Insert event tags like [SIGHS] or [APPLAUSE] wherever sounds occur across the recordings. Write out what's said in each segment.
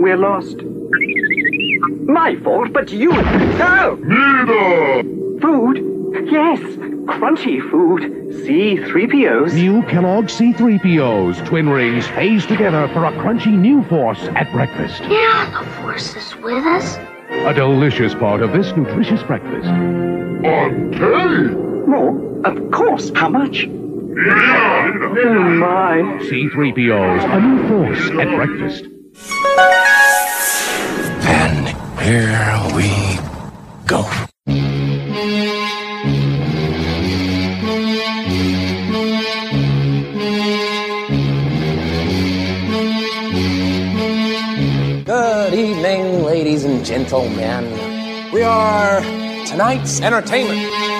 We're lost. My fault, but you. Oh! Neither! Food? Yes, crunchy food. C3POs. New Kellogg C3POs, twin rings phased together for a crunchy new force at breakfast. Yeah, the force is with us. A delicious part of this nutritious breakfast. On K! More? Of course. How much? Yeah! Oh, my. C3POs, a new force at breakfast. And here we go. Good evening, ladies and gentlemen. We are tonight's entertainment.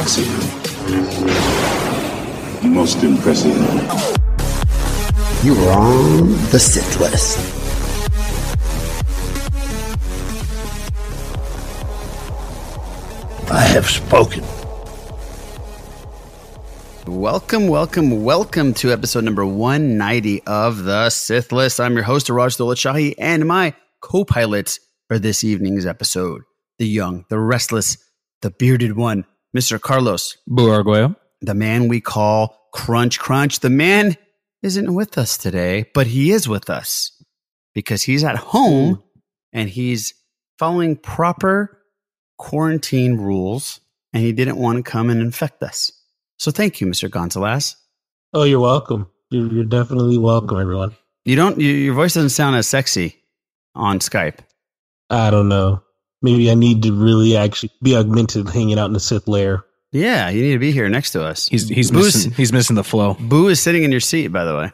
Impressive. Most impressive. You are on the Sith list. I have spoken. Welcome, welcome, welcome to episode number 190 of the Sith List. I'm your host, Raj Shahi, and my co pilot for this evening's episode, the young, the restless, the bearded one, Mr. Carlos. Buarguello. The man we call Crunch Crunch. The man isn't with us today, but he is with us because he's at home and he's following proper quarantine rules and he didn't want to come and infect us. So thank you, Mr. Gonzalez. Oh, you're welcome. You're, you're definitely welcome, everyone. You don't, you, your voice doesn't sound as sexy on Skype. I don't know. Maybe I need to really actually be augmented hanging out in the Sith lair. Yeah, you need to be here next to us. He's he's Boo's- missing, he's missing the flow. Boo is sitting in your seat, by the way.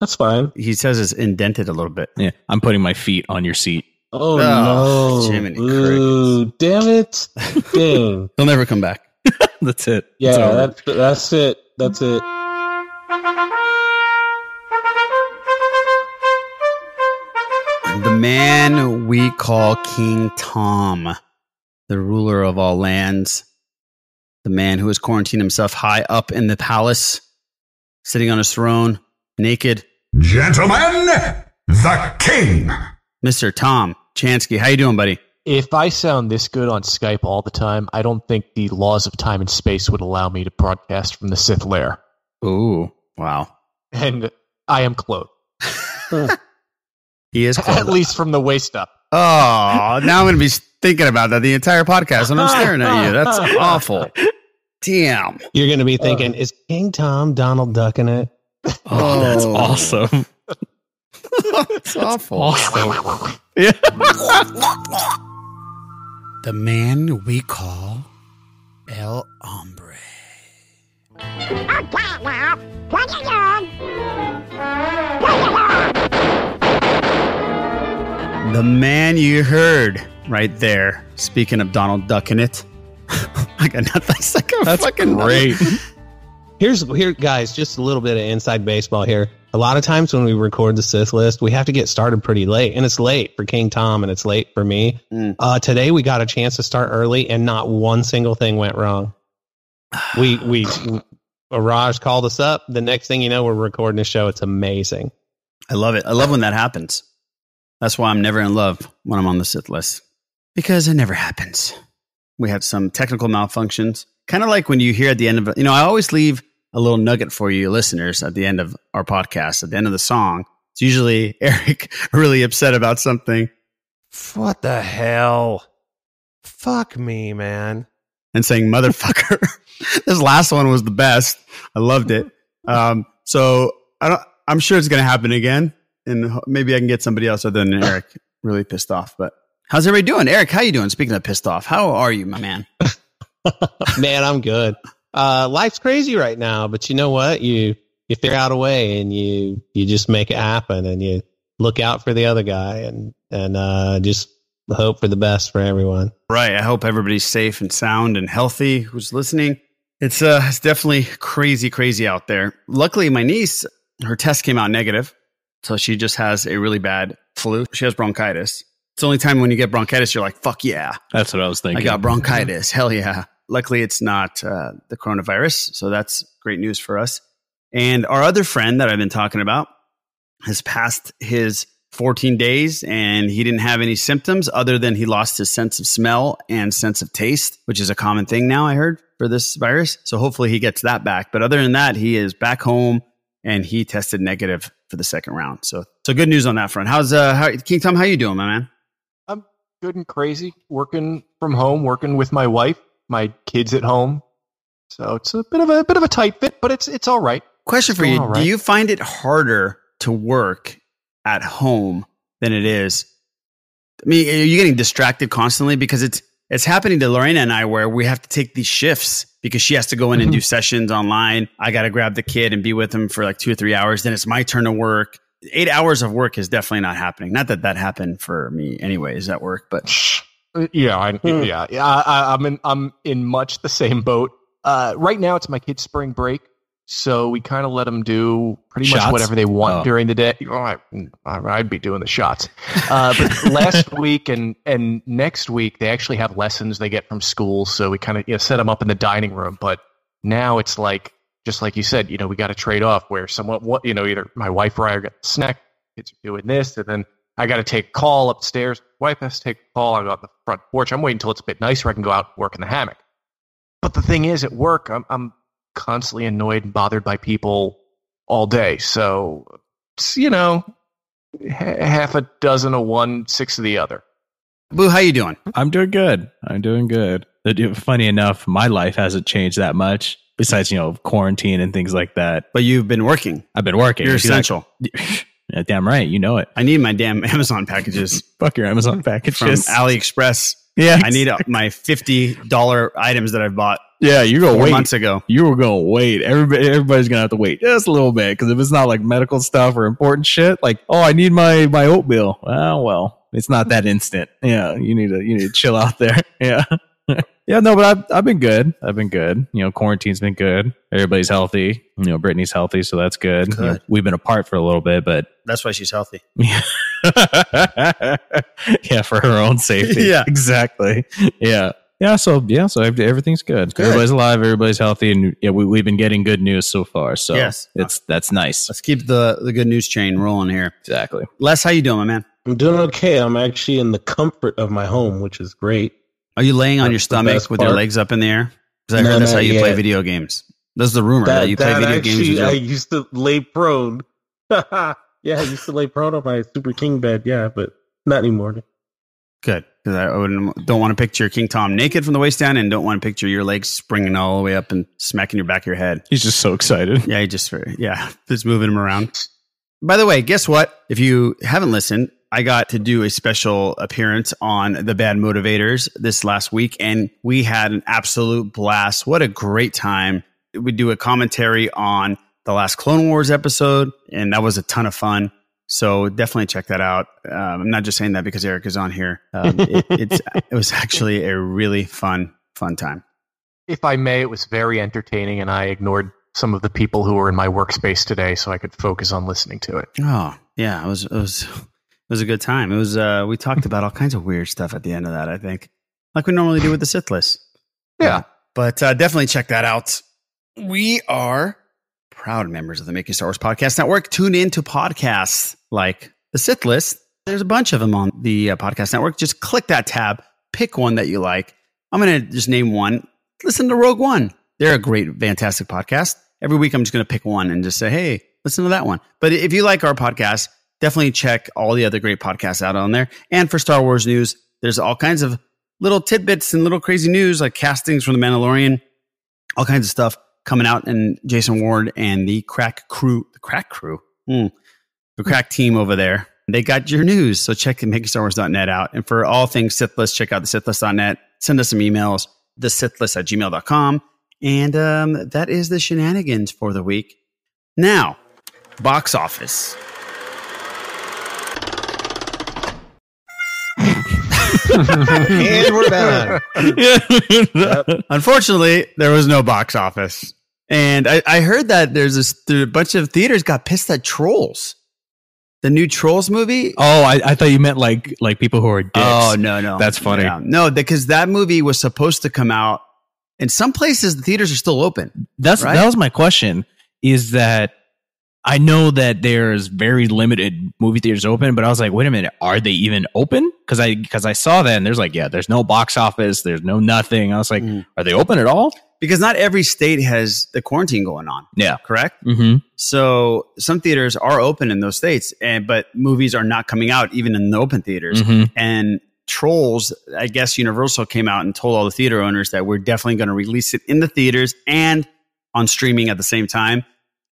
That's fine. He says it's indented a little bit. Yeah, I'm putting my feet on your seat. Oh, Oh, no. Jiminy Ooh, damn it. Dang. [LAUGHS] He'll never come back. [LAUGHS] That's it. Yeah, over. that's, that's it. That's it. The man we call King Tom, the ruler of all lands, the man who has quarantined himself high up in the palace, sitting on his throne, naked. Gentlemen, the king! Mr. Tom Chansky, how you doing, buddy? If I sound this good on Skype all the time, I don't think the laws of time and space would allow me to broadcast from the Sith lair. Ooh, wow. And I am clothed. [LAUGHS] He is [LAUGHS] At least from the waist up. Oh, now I'm going to be thinking about that the entire podcast and I'm staring at you. That's [LAUGHS] awful. Damn. You're going to be thinking, is King Tom Donald Duck in it? [LAUGHS] Oh, that's oh. awesome. It's awful. Awesome. Yeah. the man we call El Hombre. The man you heard right there. Speaking of Donald Duck in it. I got nothing. That's like a That's fucking great. Here's here, guys. Just a little bit of inside baseball here. A lot of times when we record the Sith list, we have to get started pretty late, and it's late for King Tom, and it's late for me. Mm. Uh, today we got a chance to start early, and not one single thing went wrong. We we [SIGHS] Raj called us up. The next thing you know, we're recording a show. It's amazing. I love it. I love when that happens. That's why I'm never in love when I'm on the Sith list because it never happens. We had some technical malfunctions, kind of like when you hear at the end of. You know, I always leave a little nugget for you listeners at the end of our podcast, at the end of the song. It's usually [LAUGHS] Eric really upset about something What the hell? Fuck me, man. and saying motherfucker. [LAUGHS] this last one was the best. I loved it. Um, so I don't, I'm sure it's going to happen again. And maybe I can get somebody else other than [LAUGHS] Eric really pissed off, but How's everybody doing? Eric, how you doing? Speaking of pissed off, how are you, my man? [LAUGHS] Man, I'm good. Uh, life's crazy right now, but you know what? You you figure out a way and you you just make it happen and you look out for the other guy and and uh, just hope for the best for everyone. Right. I hope everybody's safe and sound and healthy who's listening. It's uh it's definitely crazy, crazy out there. Luckily, my niece, her test came out negative. So she just has a really bad flu. She has bronchitis. It's the only time when you get bronchitis, you're like, fuck yeah. That's what I was thinking. I got bronchitis. Hell yeah. Luckily, it's not uh, the coronavirus. So that's great news for us. And our other friend that I've been talking about has passed his 14 days and he didn't have any symptoms other than he lost his sense of smell and sense of taste, which is a common thing now, I heard, for this virus. So hopefully he gets that back. But other than that, he is back home and he tested negative for the second round. So, so good news on that front. How's uh, how, King Tom? How you doing, my man? I'm good and crazy. Working from home, working with my wife, my kids at home. So it's a bit of a bit of a tight fit, but it's it's all right. Question for you: all Do you find it harder to work at home than it is? I mean, are you getting distracted constantly because it's it's happening to Lorena and I where we have to take these shifts because she has to go in and do sessions online. I got to grab the kid and be with him for like two or three hours. Then it's my turn to work. Eight hours of work is definitely not happening. Not that that happened for me, anyways, at work, but Uh, Yeah, I, Hmm. yeah, yeah. I, I, I'm in I'm in much the same boat. Uh, right now, it's my kids' spring break, so we kind of let them do pretty much whatever they want Oh. during the day. Oh, I, I'd be doing the shots. Uh, but [LAUGHS] last week and and next week, they actually have lessons they get from school, so we kind of you know, set them up in the dining room. But now it's like just like you said, you know, we got to trade off where someone, what you know, either my wife or I are getting snack, kids are doing this, and then I got to take a call upstairs. Wife has to take a call. I go out the front porch. I'm waiting until it's a bit nicer. I can go out and work in the hammock. But the thing is, at work, I'm, I'm constantly annoyed and bothered by people all day. So, it's, you know, ha- half a dozen of one, six of the other. Boo, how you doing? I'm doing good. I'm doing good. But, you know, Funny enough, my life hasn't changed that much besides, you know, quarantine and things like that. But you've been working. I've been working. You're essential. Yeah, [LAUGHS] damn right. You know it. I need my damn [LAUGHS] Amazon packages Fuck your Amazon packages. from AliExpress. Yeah. I need my fifty dollar items that I bought Yeah, you're gonna four wait. months ago. You were gonna wait. Everybody, everybody's gonna have to wait just a little bit because if it's not like medical stuff or important shit, like oh, I need my my oatmeal. Oh well, it's not that instant. Yeah, you need to you need to chill out there. [LAUGHS] Yeah, yeah. No, but I've I've been good. I've been good. You know, quarantine's been good. Everybody's healthy. You know, Brittany's healthy, so that's good. You know, we've been apart for a little bit, but That's why she's healthy. [LAUGHS] yeah, yeah, for her own safety. [LAUGHS] Yeah. exactly. Yeah. Yeah, so yeah, so everything's good. Good. Everybody's alive. Everybody's healthy, and yeah, we, we've been getting good news so far. So Yes. it's that's nice. Let's keep the the good news chain rolling here. Exactly. Les, how you doing, my man? I'm doing okay. I'm actually in the comfort of my home, which is great. Are you laying on That's your stomach best with your legs up in the air? Because I No, heard that's how you play video games. That's the rumor that, you play video games. actually, with I used to lay prone. [LAUGHS] yeah, I used to lay prone on my Super King bed. Yeah, but not anymore. Good, because I wouldn't, don't want to picture King Tom naked from the waist down, and don't want to picture your legs springing all the way up and smacking your back of your head. He's just so excited. Yeah, he just yeah, [LAUGHS] just moving him around. By the way, guess what? If you haven't listened, I got to do a special appearance on the Bad Motivators this last week, and we had an absolute blast. What a great time! We do a commentary on the last Clone Wars episode, and that was a ton of fun. So definitely check that out. Um, I'm not just saying that because Eric is on here. Um, it, [LAUGHS] it's it was actually a really fun fun time. If I may, it was very entertaining, and I ignored some of the people who were in my workspace today so I could focus on listening to it. Oh yeah, it was it was [LAUGHS] it was a good time. It was uh we talked about all kinds of weird stuff at the end of that. I think like we normally do with the Sith list. Yeah. but uh, definitely check that out. We are proud members of the Making Star Wars Podcast Network. Tune in to podcasts like the Sith list. There's a bunch of them on the uh, podcast network. Just click that tab, pick one that you like. I'm going to just name one. Listen to Rogue One. They're a great, fantastic podcast. Every week, I'm just going to pick one and just say, hey, listen to that one. But if you like our podcast, definitely check all the other great podcasts out on there. And for Star Wars news, there's all kinds of little tidbits and little crazy news like castings from The Mandalorian, all kinds of stuff coming out. And Jason Ward and the crack crew, the crack crew, hmm, the crack team over there They got your news. So check the makingstarwars.net out. And for all things Sithless, check out the Sithless.net. Send us some emails, the Sithless at gmail.com. And um, that is the shenanigans for the week. Now, box office. and we're done. [LAUGHS] Unfortunately, there was no box office. And I, I heard that there's this, there, a bunch of theaters got pissed at Trolls. The new Trolls movie. Oh, I, I thought you meant like like people who are dicks. Oh no, no, That's funny. Yeah. No, because that movie was supposed to come out. In some places, the theaters are still open. That's right? that was my question. Is that I know that there's very limited movie theaters open, but I was like, wait a minute, are they even open? Because I because I saw that and there's like, yeah, there's no box office, there's no nothing. I was like, Mm. are they open at all? because not every state has the quarantine going on. Yeah. Correct. Mm-hmm. So some theaters are open in those states, and but movies are not coming out even in the open theaters. Mhm. And Trolls, I guess Universal came out and told all the theater owners that we're definitely going to release it in the theaters and on streaming at the same time.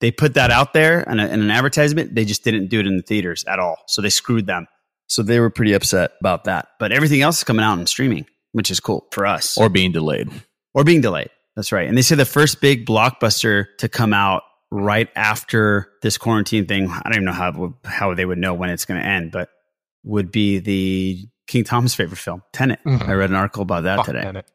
They put that out there in, a, in an advertisement. They just didn't do it in the theaters at all. So they screwed them. So they were pretty upset about that. But everything else is coming out in streaming, which is cool for us. Or being delayed. or being delayed. That's right. And they say the first big blockbuster to come out right after this quarantine thing. I don't even know how how they would know when it's going to end, but would be the King Tom's favorite film, Tenet. Mhm. I read an article about that Fuck today. Tenet.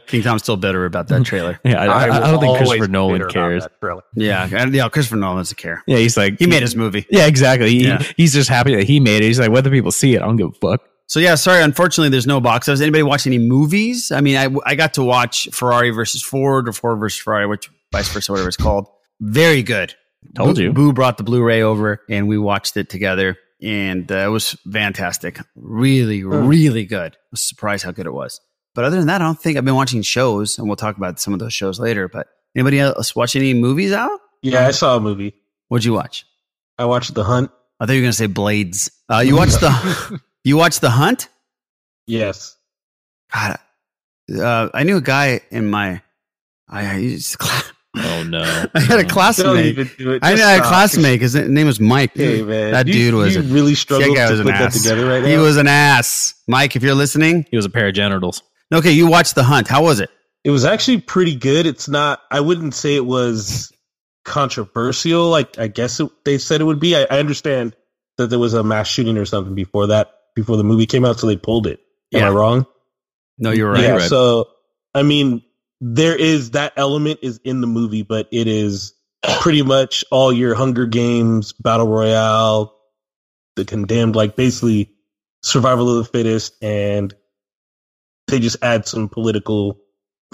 [LAUGHS] King Tom's still bitter about that trailer. [LAUGHS] Yeah, I, I, I don't think always Christopher Nolan cares. that trailer. Yeah, and, yeah. Christopher Nolan doesn't care. Yeah, he's like He made his movie. Yeah, exactly. He, Yeah. He's just happy that he made it. He's like, whether people see it, I don't give a fuck. So yeah, sorry. Unfortunately, there's no box office. Anybody watch any movies? I mean, I I got to watch Ferrari versus Ford or Ford versus Ferrari, which vice versa, whatever it's called. Very good. Told Boo, you. Boo brought the Blu-ray over, and we watched it together, and uh, it was fantastic. Really, really good. I was surprised how good it was. But other than that, I don't think I've been watching shows, and we'll talk about some of those shows later. But anybody else watch any movies out? Yeah, I saw a movie. What'd you watch? I watched The Hunt. I thought you were going to say Blades. Uh, you watched the [LAUGHS] you watched the Hunt? Yes. God, uh, I knew a guy in my. I, I used to, Oh no! [LAUGHS] I had a classmate. even do it. I Just had a classmate. His name was Mike. Hey, man. that You- dude was you a, really struggled to was an put that together right now. He was an ass. Mike, if you're listening, He was a pair of genitals. okay, you watched the Hunt. How was it? It was actually pretty good. It's not. I wouldn't say it was controversial. Like I guess it, they said it would be. I, I understand that there was a mass shooting or something before that, before the movie came out, so they pulled it. Am Yeah. I wrong? No, you're right. yeah. You're right. So I mean, there is that element is in the movie, but it is [CLEARS THROAT] pretty much all your Hunger Games, Battle Royale, the Condemned, like basically survival of the fittest, and they just add some political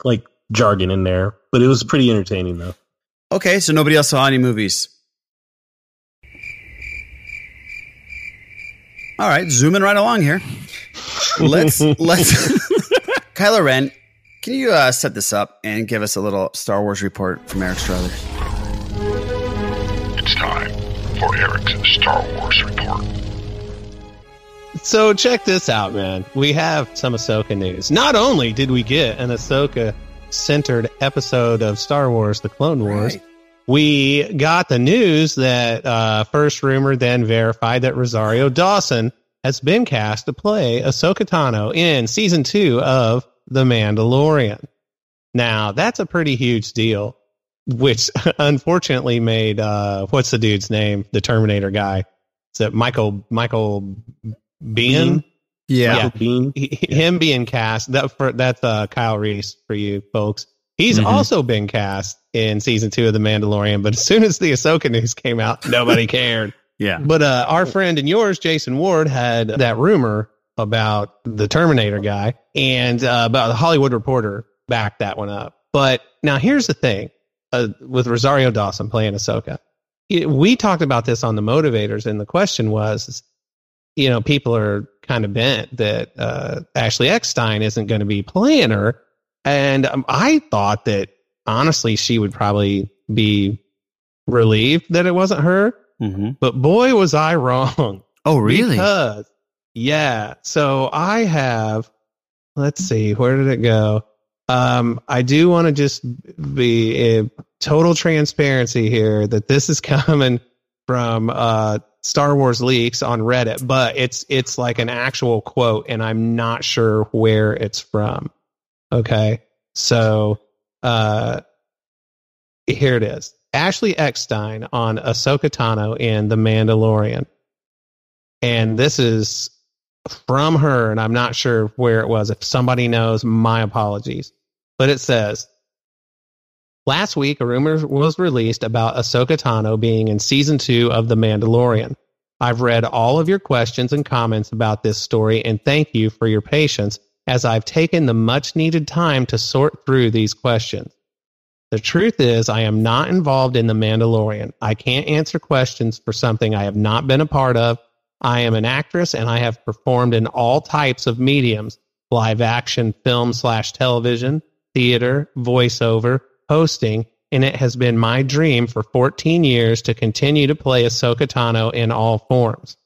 like jargon in there. But it was pretty entertaining though. Okay, so nobody else saw any movies. All right, zooming right along here. Let's [LAUGHS] let's [LAUGHS] Kylo Ren, can you uh, set this up and give us a little Star Wars report from Eric Strothers? It's time for Eric's Star Wars report. So check this out, man. We have some Ahsoka news. Not only did we get an Ahsoka centered episode of Star Wars: The Clone Wars, we got the news that uh, first rumored, then verified that Rosario Dawson has been cast to play Ahsoka Tano in season two of The Mandalorian. Now that's a pretty huge deal, which [LAUGHS] unfortunately made uh, what's the dude's name? The Terminator guy. Is it Michael Michael Biehn? Yeah. Yeah. Biehn. He- him being cast that for that's uh Kyle Reese for you folks. He's Mm-hmm. Mhm. also been cast in season two of The Mandalorian, but [LAUGHS] as soon as the Ahsoka news came out, nobody cared. [LAUGHS] Yeah. But uh, our friend and yours, Jason Ward, had that rumor about the Terminator guy and uh, about the Hollywood Reporter backed that one up. But now here's the thing uh, with Rosario Dawson playing Ahsoka. It- we talked about this on the motivators, and the question was, you know, people are kind of bent that uh, Ashley Eckstein isn't going to be playing her. And um, I thought that honestly, she would probably be relieved that it wasn't her. Mm-hmm. But boy, was I wrong. Oh, really? Because, yeah. So I have, let's see, where did it go? Um, I do want to just be a total transparency here that this is [LAUGHS] coming from uh, Star Wars leaks on Reddit, but it's it's like an actual quote, and I'm not sure where it's from. Okay, so uh, here it is. Ashley Eckstein on Ahsoka Tano in The Mandalorian. And this is from her, and I'm not sure where it was. If somebody knows, my apologies. But it says Last week, a rumor was released about Ahsoka Tano being in season two of The Mandalorian. I've read all of your questions and comments about this story, and thank you for your patience as I've taken the much needed time to sort through these questions. The truth is, I am not involved in The Mandalorian. I can't answer questions for something I have not been a part of. I am an actress and I have performed in all types of mediums live action, film slash television, theater, voiceover, hosting, and it has been my dream for 14 years to continue to play Ahsoka Tano in all forms.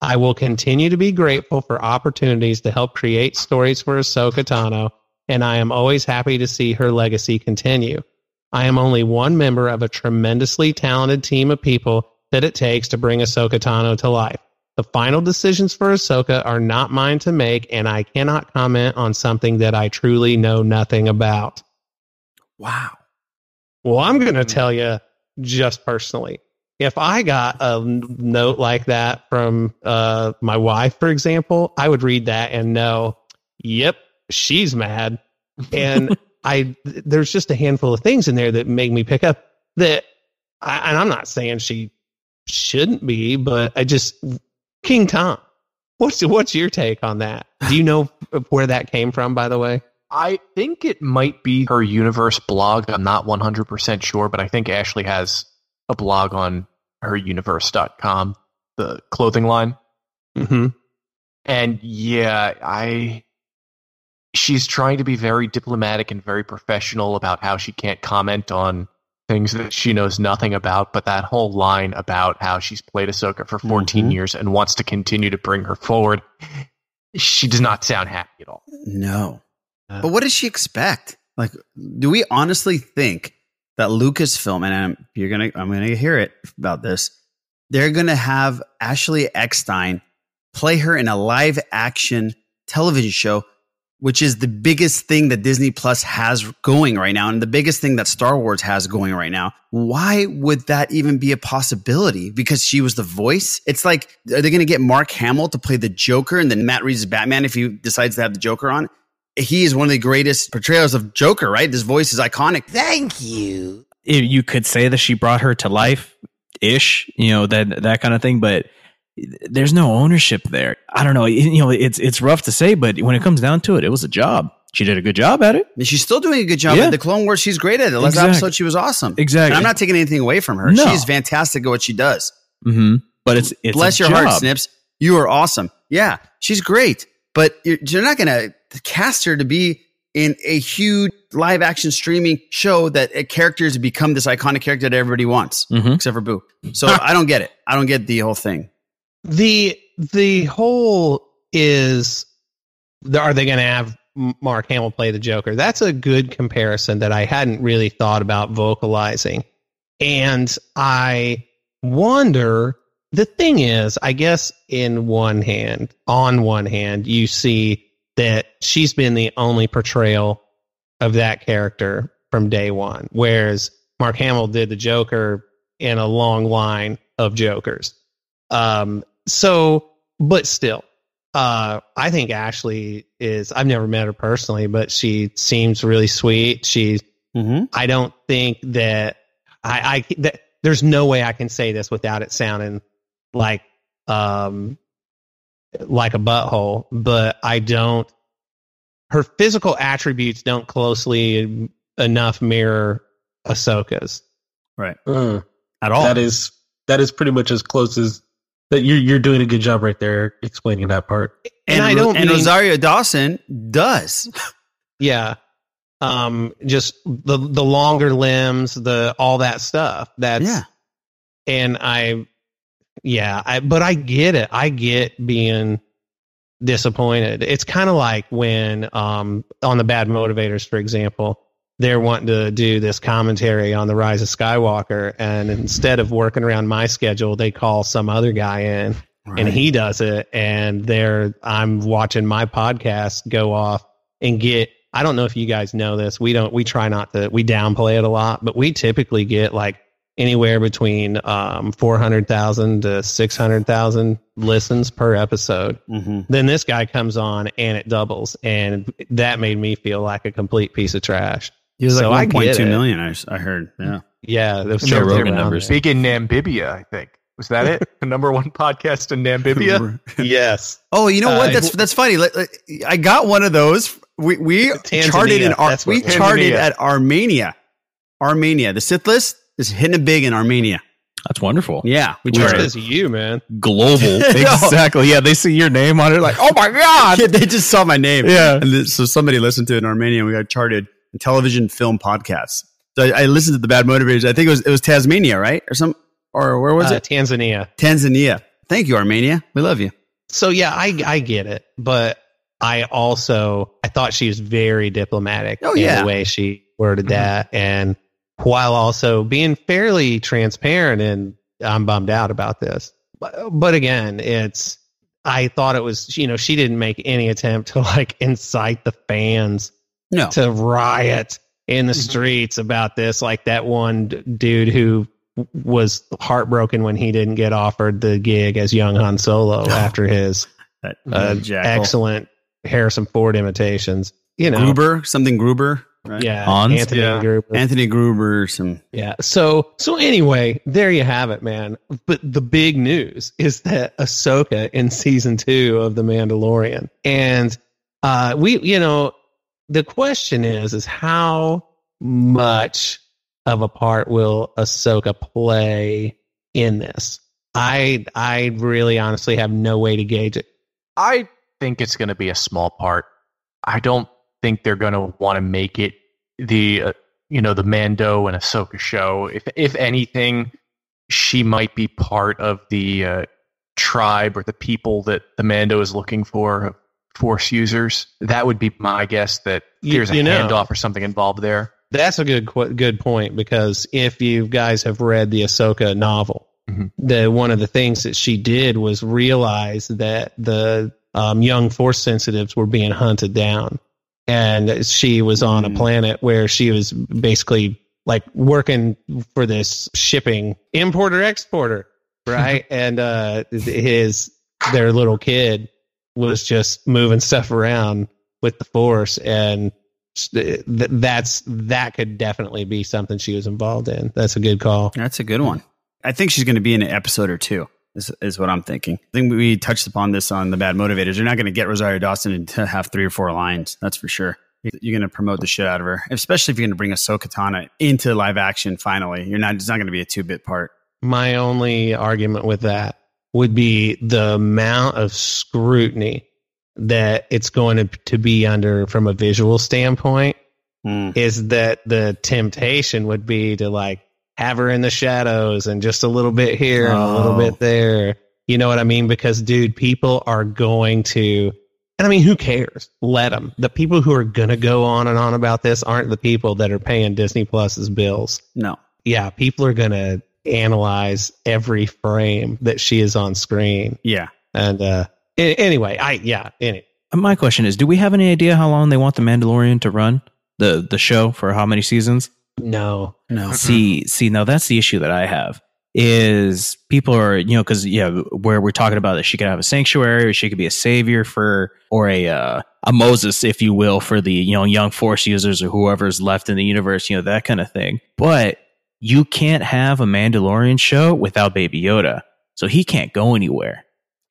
I will continue to be grateful for opportunities to help create stories for Ahsoka Tano and I am always happy to see her legacy continue. I am only one member of a tremendously talented team of people that it takes to bring Ahsoka Tano to life. The final decisions for Ahsoka are not mine to make, and I cannot comment on something that I truly know nothing about. Wow. Well, I'm going to tell you just personally. If I got a note like that from uh, my wife, for example, I would read that and know, yep, she's mad. And [LAUGHS] I, there's just a handful of things in there that make me pick up that, I, and I'm not saying she shouldn't be, but I just, King Tom, what's, what's your take on that? Do you know [LAUGHS] where that came from, by the way? I think it might be her universe blog. I'm not 100% sure, but I think Ashley has a blog on her universe.com, the clothing line. Mm-hmm. And yeah, I she's trying to be very diplomatic and very professional about how she can't comment on things that she knows nothing about. But that whole line about how she's played Ahsoka for 14 Mhm. years and wants to continue to bring her forward, she does not sound happy at all. No. but what does she expect? Like, do we honestly think that Lucasfilm, and I'm, you're gonna, I'm gonna hear it about this, they're gonna have Ashley Eckstein play her in a live action television show, which is the biggest thing that Disney Plus has going right now, and the biggest thing that Star Wars has going right now. Why would that even be a possibility? Because she was the voice. It's like, are they going to get Mark Hamill to play the Joker, and then Matt Reeves' Batman if he decides to have the Joker on? He is one of the greatest portrayals of Joker, right? This voice is iconic. Thank you. You could say that she brought her to life ish, you know, that that kind of thing, but there's no ownership there. I don't know, you know, it's it's rough to say, but when it comes down to it, it was a job. She did a good job at it. And she's still doing a good job Yeah. at the Clone Wars. She's great at it. Last Exactly. episode, she was awesome. Exactly. And I'm not taking anything away from her. No. She's fantastic at what she does. Mm-hmm. But it's it's Bless your heart. Snips. You are awesome. Yeah, she's great. But you're, you're not going to cast her to be in a huge live action streaming show that a character has become this iconic character that everybody wants, Mm-hmm. except for Boo. So [LAUGHS] I don't get it. I don't get the whole thing. The the whole is are they going to have Mark Hamill play the Joker? That's a good comparison that I hadn't really thought about vocalizing, and I wonder. The thing is, I guess in one hand, on one hand, you see that she's been the only portrayal of that character from day one, whereas Mark Hamill did the Joker in a long line of Jokers. Um, so, but still, uh, I think Ashley is, I've never met her personally, but she seems really sweet. She's, I don't think that I, I, that there's no way I can say this without it sounding like, um, like a butthole, but I don't, her physical attributes don't closely enough mirror Ahsoka's. Right. Uh, At all. That is that is pretty much as close as that. You're you're doing a good job right there explaining that part. And, I don't and mean- Rosario Dawson does. [LAUGHS] Yeah. Um, just the the longer limbs, the all that stuff. That's Yeah. And I, yeah, I but I get it. I get being disappointed. It's kind of like when um on the bad motivators, for example, they're wanting to do this commentary on the rise of Skywalker, and instead of working around my schedule, they call some other guy in, and he does it. And they're I'm watching my podcast go off and get. I don't know if you guys know this. We don't. We try not to. We downplay it a lot, but we typically get like anywhere between um, 400,000 to 600,000 listens per episode. Mm-hmm. Then this guy comes on and it doubles. And that made me feel like a complete piece of trash. He was So like get 1.2 it. million. I, I heard. Yeah. Yeah. Those Joe numbers Rogan around numbers. there. Big in Namibia, I think. Was that it? [LAUGHS] the number one podcast in Namibia? [LAUGHS] yes. Oh, you know what? Uh, That's that's funny. Like, like, I got one of those. We we Tanzania, charted in Ar- we it charted at Armenia. Armenia. The Sith list is hitting it big in Armenia. That's wonderful. Yeah, we Just charted. because of you, man. Global. [LAUGHS] exactly. Yeah, they see your name on it, like, oh my god. Yeah, they just saw my name. Yeah. and th- so somebody listened to it in Armenia. and We got charted in television, film, podcasts. So I, I listened to the Bad Motivators. I think it was it was Tasmania, right, or some, or where was Uh, it? Tanzania. Tanzania. Thank you, Armenia. We love you. So yeah, I I get it, but I also I thought she was very diplomatic Oh, in yeah. the way she worded that, and while also being fairly transparent. And I'm bummed out about this, but, but again, it's I thought it was you know she didn't make any attempt to like [LAUGHS] incite the fans No. to riot in the streets about this, like that one d- dude who was heartbroken when he didn't get offered the gig as young Han Solo [LAUGHS] after his That uh, excellent Harrison Ford imitations. You know, Gruber, something Gruber. Right? yeah, Hans? Anthony Yeah. Gruber. Anthony Gruber. Some. Yeah. So so anyway, there you have it, man. But the big news is that Ahsoka in season two of The Mandalorian. And uh we you know, the question is is how much of a part will Ahsoka play in this? I I really honestly have no way to gauge it. I think it's going to be a small part. I don't think they're going to want to make it the uh, you know the Mando and Ahsoka show. If if anything, she might be part of the uh, tribe or the people that the Mando is looking for, Force users. That would be my guess. That You- there's a you know. handoff or something involved there. That's a good qu- good point because if you guys have read the Ahsoka novel, Mhm. the one of the things that she did was realize that the um, young Force sensitives were being hunted down, and she was on a planet where she was basically like working for this shipping importer exporter, right? [LAUGHS] and uh, his their little kid was just moving stuff around with the Force and th- that's that could definitely be something she was involved in. That's a good call. That's a good one. I think she's going to be in an episode or two. Is, is what I'm thinking. I think we touched upon this on the Bad Motivators. You're not going to get Rosario Dawson to have three or four lines. That's for sure. You're going to promote the shit out of her, especially if you're going to bring Ahsoka Tano into live action. Finally, you're not. It's not going to be a two bit part. My only argument with that would be the amount of scrutiny that it's going to, to be under from a visual standpoint Hmm. is that the temptation would be to like have her in the shadows and just a little bit here and a little Oh. bit there. You know what I mean? Because dude, people are going to, and I mean, who cares? Let them. The people who are going to go on and on about this aren't the people that are paying Disney Plus's bills. No. Yeah, people are going to analyze every frame that she is on screen. Yeah. And uh anyway, I yeah, any, Uh, My question is, do we have any idea how long they want the Mandalorian to run the the show for how many seasons? no. No. [LAUGHS] See, see, now that's the issue that I have is people are, you know, because yeah, where we're talking about that she could have a sanctuary, or she could be a savior for, or a uh, a Moses, if you will, for the you know young Force users or whoever's left in the universe, you know, that kind of thing. But you can't have a Mandalorian show without Baby Yoda, so he can't go anywhere.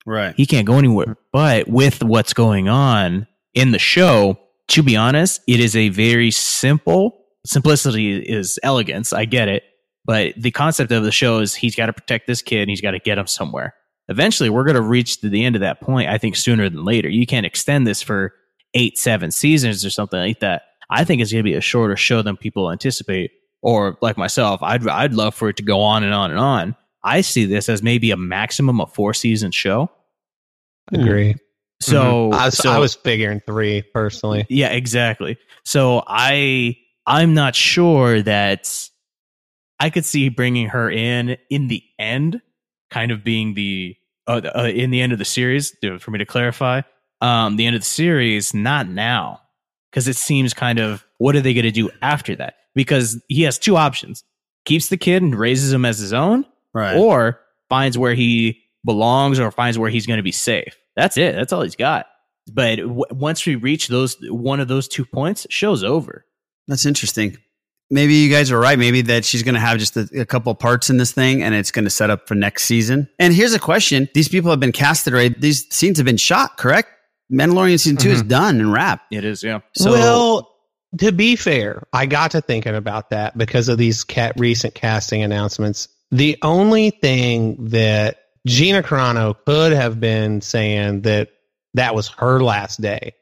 Right. He can't go anywhere. But with what's going on in the show, to be honest, it is a very simple. Simplicity is elegance. I get it. But the concept of the show is he's got to protect this kid and he's got to get him somewhere. Eventually, we're going to reach to the end of that point, I think, sooner than later. You can't extend this for eight, seven seasons or something like that. I think it's going to be a shorter show than people anticipate. Or like myself, I'd, I'd love for it to go on and on and on. I see this as maybe a maximum of four season show. Agree. So I was so- I was figuring 3 personally. yeah, exactly. So I I'm not sure that I could see bringing her in in the end, kind of being the uh, uh, in the end of the series. For me to clarify, um, the end of the series, not now, because it seems kind of what are they going to do after that? Because he has two options: keeps the kid and raises him as his own, Right. or finds where he belongs or finds where he's going to be safe. That's it. That's all he's got. But w- once we reach those one of those two points, show's over. That's interesting. Maybe you guys are right. Maybe that she's going to have just a, a couple parts in this thing and it's going to set up for next season. And here's a question. These people have been casted already. These scenes have been shot, correct? Mandalorian season 2 is mm-hmm. done and wrapped. It is, yeah. So, well, to be fair, I got to thinking about that because of these cat recent casting announcements. The only thing that Gina Carano could have been saying that that was her last day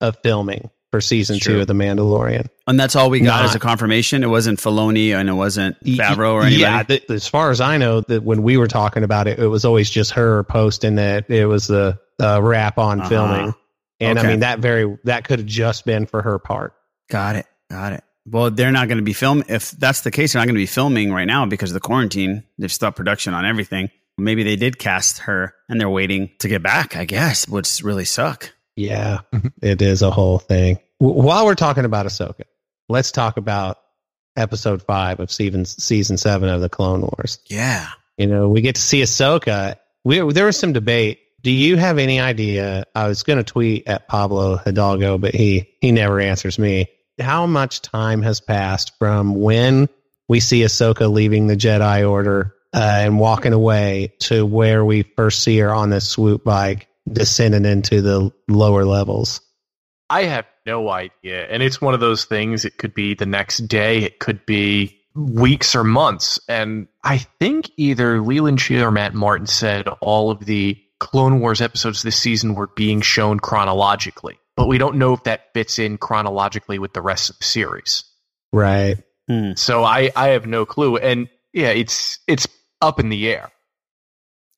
of filming for season two of The Mandalorian. and that's all we got Not- as a confirmation. It wasn't Filoni and it wasn't Favreau or anybody. Yeah, th- as far as I know, that when we were talking about it, it was always just her posting that it was the uh, wrap on Uh-huh. filming, and I mean that very that could have just been for her part. Got it. Got it. Well, they're not going to be film. If that's the case, they're not going to be filming right now because of the quarantine. They've stopped production on everything. Maybe they did cast her and they're waiting to get back. I guess would really suck. Yeah, it is a whole thing. W- while we're talking about Ahsoka, let's talk about episode five of season season seven of the Clone Wars. Yeah. You know, we get to see Ahsoka. We, there was some debate. Do you have any idea? I was going to tweet at Pablo Hidalgo, but he he never answers me. How much time has passed from when we see Ahsoka leaving the Jedi Order uh, and walking away to where we first see her on this swoop bike descending into the lower levels? I have no idea. And it's one of those things, it could be the next day, it could be weeks or months. And I think either Leland Chee or Matt Martin said all of the Clone Wars episodes this season were being shown chronologically. But we don't know if that fits in chronologically with the rest of the series. Right. Hmm. So I, I have no clue. And yeah, it's it's up in the air.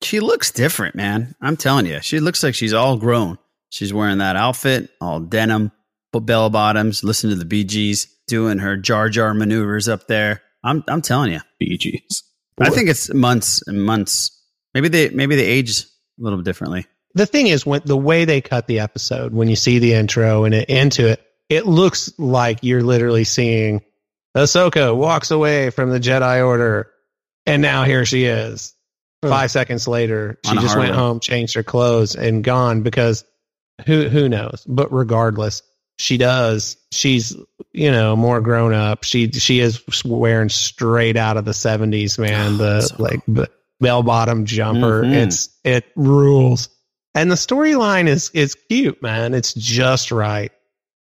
She looks different, man. I'm telling you, she looks like she's all grown. She's wearing that outfit, all denim, but bell bottoms. Listen to the Bee Gees, doing her Jar Jar maneuvers up there. I'm I'm telling you, Bee Gees. I think it's months and months. Maybe they maybe they age a little bit differently. the thing is when the way they cut the episode when you see the intro and it, into it it looks like you're literally seeing Ahsoka walks away from the Jedi Order and now here she is five seconds later she just went home changed her clothes and gone because who who knows? But regardless she does. She's you know more grown up. She she is wearing straight out of the 70s man. [SIGHS] The like b- bell bottom jumper. Mhm. it's it rules. And the storyline is is cute man. It's just right.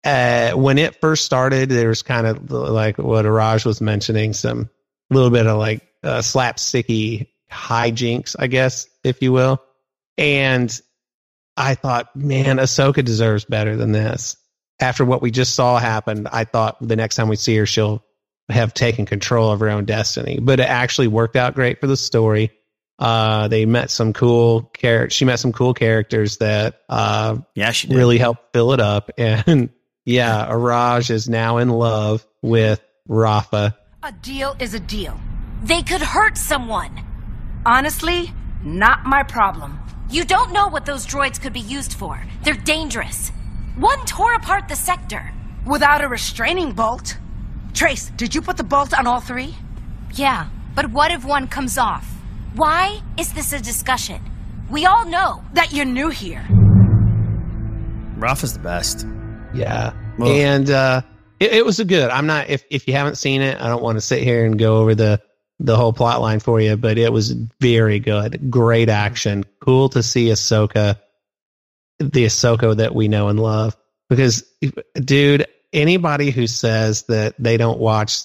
Uh when it first started there was kind of like what Raj was mentioning some little bit of like uh, slapsticky hijinks i guess if you will and I thought, man, Ahsoka deserves better than this. After what we just saw happen, I thought the next time we see her, she'll have taken control of her own destiny. But it actually worked out great for the story. Uh, they met some cool characters. She met some cool characters that uh, yeah, she did. really helped fill it up. [LAUGHS] And yeah, Iraj is now in love with Rafa. A deal is a deal. They could hurt someone. Honestly, not my problem. You don't know what those droids could be used for. They're dangerous. One tore apart the sector. Without a restraining bolt. Trace, did you put the bolt on all three? Yeah, but what if one comes off? Why is this a discussion? We all know that you're new here. Ralph is the best. Yeah. Ugh. And uh it, it was a good. I'm not if if you haven't seen it, I don't want to sit here and go over the the whole plot line for you, but it was very good. Great action. Cool to see Ahsoka the Ahsoka that we know and love. Because dude, anybody who says that they don't watch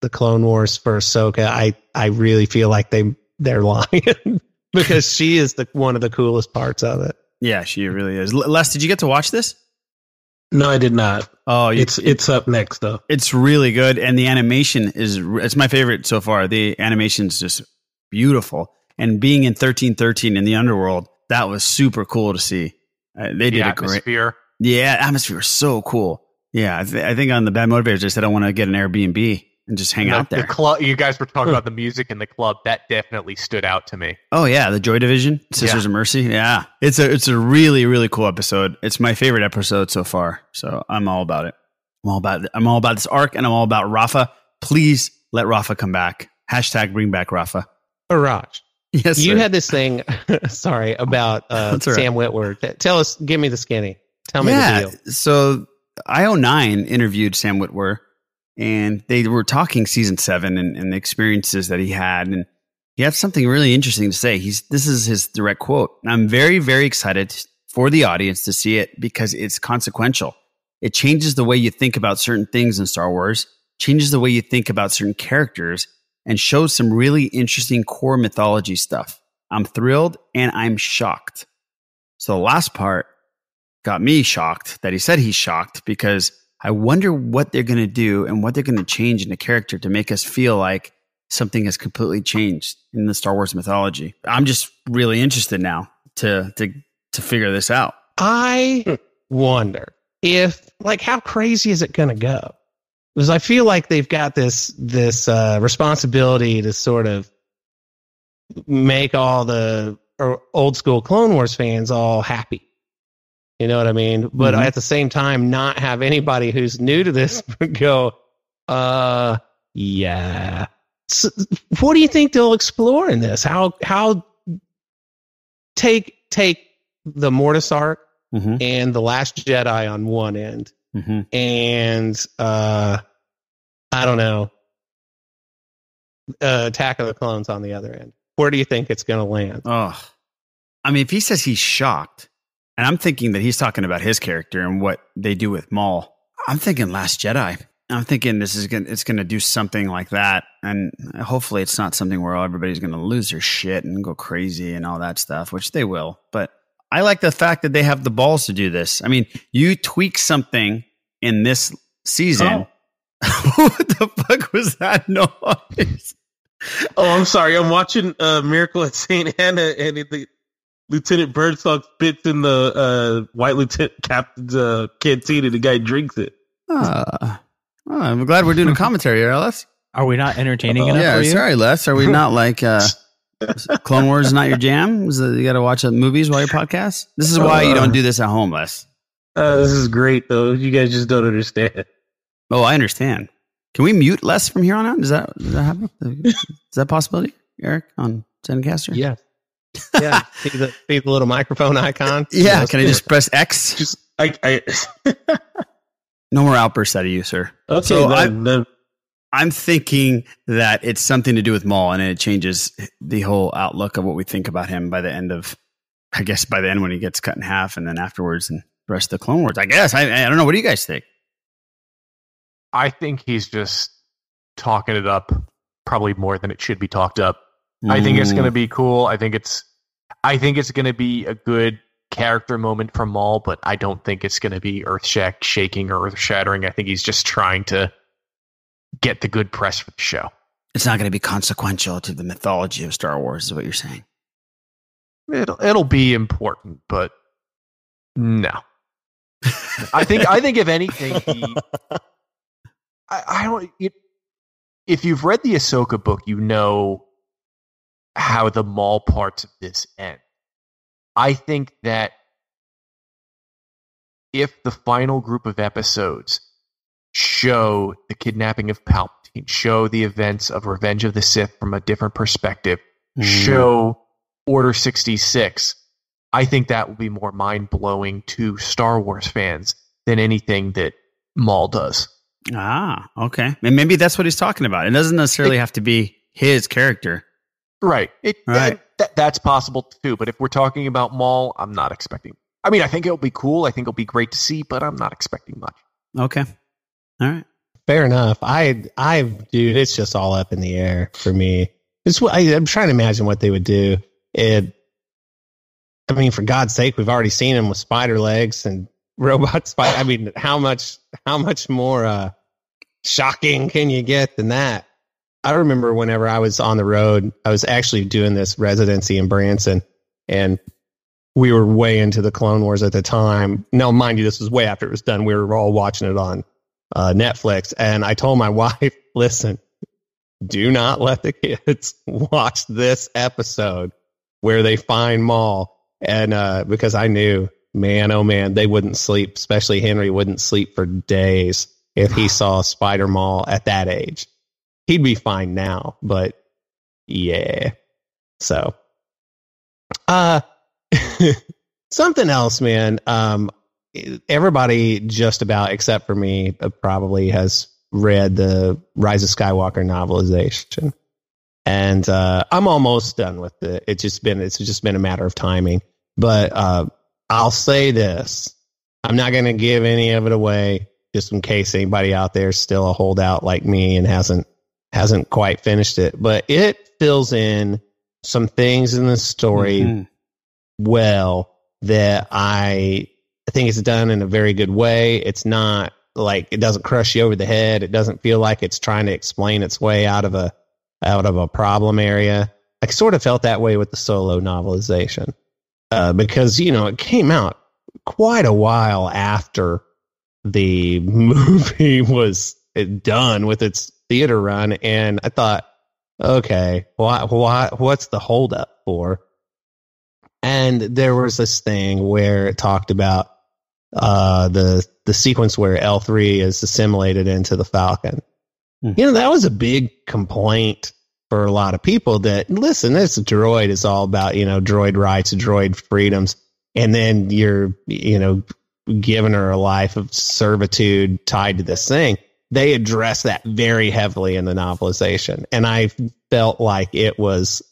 the Clone Wars for Ahsoka, I I really feel like they they're [LAUGHS] lying. because she is the one of the coolest parts of it. Yeah, she really is. Les, did you get to watch this? No, I did not. Oh, you, It's it's up next though. it's really good, and the animation is it's my favorite so far. The animation's just beautiful, and being in thirteen thirteen in the underworld, that was super cool to see. Uh, they The did a great. atmosphere. Yeah, atmosphere was so cool. Yeah, I, th- I think on the bad motivators, I said I want to get an Airbnb and just hang the, out there. The club, you guys were talking about the music in the club. That definitely stood out to me. Oh yeah, the Joy Division, Sisters Yeah. of Mercy. Yeah, it's a it's a really really cool episode. It's my favorite episode so far. So I'm all about it. I'm all about. I'm all about this arc, and I'm all about Rafa. Please let Rafa come back. Hashtag bring back Rafa. Raj. Yes, you sir. had this thing. [LAUGHS] sorry about uh, [LAUGHS] That's all right. Sam Witwer. Tell us. Give me the skinny. Tell me yeah. the deal. So IO9 interviewed Sam Witwer, and they were talking season seven and, and the experiences that he had, and he had something really interesting to say. He's this is his direct quote. I'm very very excited for the audience to see it because it's consequential. It changes the way you think about certain things in Star Wars, changes the way you think about certain characters, and shows some really interesting core mythology stuff. I'm thrilled and I'm shocked. So the last part got me shocked that he said he's shocked because I wonder what they're going to do and what they're going to change in the character to make us feel like something has completely changed in the Star Wars mythology. I'm just really interested now to to to figure this out. I wonder if, like, how crazy is it going to go? Because I feel like they've got this this uh, responsibility to sort of make all the old school Clone Wars fans all happy. You know what I mean? But Mhm. at the same time, not have anybody who's new to this [LAUGHS] go, uh, yeah. So, what do you think they'll explore in this? How how take take the Mortis arc Mhm. and the Last Jedi on one end, Mhm. and uh, I don't know, uh, Attack of the Clones on the other end. Where do you think it's going to land? Oh, I mean, if he says he's shocked, and I'm thinking that he's talking about his character and what they do with Maul, I'm thinking Last Jedi. I'm thinking this is gonna it's gonna do something like that, and hopefully it's not something where everybody's gonna lose their shit and go crazy and all that stuff, which they will. But I like the fact that they have the balls to do this. I mean, you tweak something in this season. [LAUGHS] what the fuck was that noise? Oh, I'm sorry. I'm watching uh, Miracle at St. Anna, and it, the Lieutenant Birdsong spits in the uh, White Lieutenant [LAUGHS] Captain's uh, canteen, and the guy drinks it. Uh, oh, I'm glad we're doing a [LAUGHS] commentary here, Les. Are we not entertaining enough yeah, for you? sorry, Les. Are we not [LAUGHS] like uh, Clone Wars is not your jam? Is that you got to watch uh, movies while you podcast? This is why you don't do this at home, Les. Uh, this is great, though. You guys just don't understand. Oh, I understand. Can we mute Les from here on out? Does that does that happen? Is that a possibility, Eric on Zencastr? Yeah. Yeah. [LAUGHS] see, the, see the little microphone icon? Yeah. Let's Can I just it. press X? Just I, I [LAUGHS] No more outbursts out of you, sir. okay. So then, I'm, then- I'm thinking that it's something to do with Maul, and it changes the whole outlook of what we think about him by the end of, I guess, by the end when he gets cut in half, and then afterwards, and the rest of the Clone Wars. I guess I, I don't know. What do you guys think? I think he's just talking it up probably more than it should be talked up. I think it's going to be cool. I think it's I think it's going to be a good character moment for Maul, but I don't think it's going to be earth shaking or earth shattering. I think he's just trying to get the good press for the show. It's not going to be consequential to the mythology of Star Wars, is what you're saying. It'll it'll be important, but no. [LAUGHS] I think I think if anything, he, I, I don't. It, if you've read the Ahsoka book, you know how the Maul parts of this end. I think that if the final group of episodes show the kidnapping of Palpatine, show the events of Revenge of the Sith from a different perspective, Mm. show Order 66, I think that will be more mind blowing to Star Wars fans than anything that Maul does. Ah, okay. And maybe that's what he's talking about. It doesn't necessarily have to be his character. Right. It, Right. that- that's possible too. But if we're talking about Maul, I'm not expecting. I mean, I think it'll be cool. I think it'll be great to see, but I'm not expecting much. Okay. All right. Fair enough. I, I, dude, it's just all up in the air for me. It's what I, I'm trying to imagine what they would do. It, I mean, for God's sake, we've already seen him with spider legs and [LAUGHS] robot spider. I mean, how much, how much more uh, shocking can you get than that? I remember whenever I was on the road, I was actually doing this residency in Branson, and we were way into the Clone Wars at the time. Now, mind you, this was way after it was done. We were all watching it on uh, Netflix, and I told my [LAUGHS] wife, "Listen, do not let the kids [LAUGHS] watch this episode where they find Maul." And uh, because I knew, man, oh man, they wouldn't sleep. Especially Henry wouldn't sleep for days if he saw Spider Maul at that age. He'd be fine now, but yeah. So, uh, [LAUGHS] something else, man. Um, everybody just about except for me uh, probably has read the Rise of Skywalker novelization, and uh, I'm almost done with it. It's just been it's just been a matter of timing. But uh, I'll say this: I'm not going to give any of it away, just in case anybody out there is still a holdout like me and hasn't hasn't quite finished it. But it fills in some things in the story mm-hmm. well that I think it's done in a very good way. It's not like it doesn't crush you over the head. It doesn't feel like it's trying to explain its way out of a out of a problem area. I sort of felt that way with the solo novelization uh, because you know it came out quite a while after the [LAUGHS] movie was done with its theater run, and I thought, okay, why, why, what's the holdup for? And there was this thing where it talked about uh, the the sequence where L three is assimilated into the Falcon. Mm. You know that was a big complaint for a lot of people that listen, this droid is all about, you know, droid rights, droid freedoms. And then you're, you know, giving her a life of servitude tied to this thing. They address that very heavily in the novelization. And I felt like it was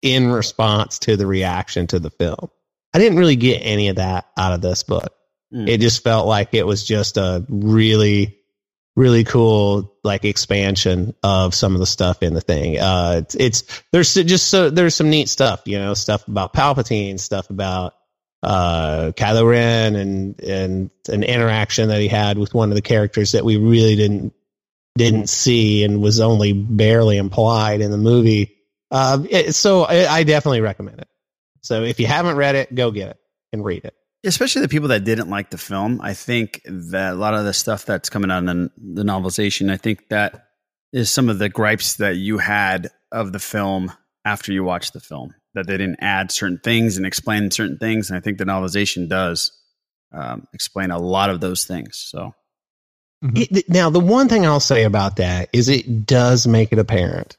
in response to the reaction to the film. I didn't really get any of that out of this book. Mm. It just felt like it was just a really really cool like expansion of some of the stuff in the thing. Uh, it's, it's there's just so there's some neat stuff, you know, stuff about Palpatine, stuff about uh, Kylo Ren, and and an interaction that he had with one of the characters that we really didn't didn't see and was only barely implied in the movie. Uh, it, so I, I definitely recommend it. So if you haven't read it, go get it and read it especially the people that didn't like the film. I think that a lot of the stuff that's coming out in the novelization, I think that is some of the gripes that you had of the film after you watched the film that they didn't add certain things and explain certain things. And I think the novelization does um, explain a lot of those things. So. Mm-hmm. It, now, the one thing I'll say about that is it does make it apparent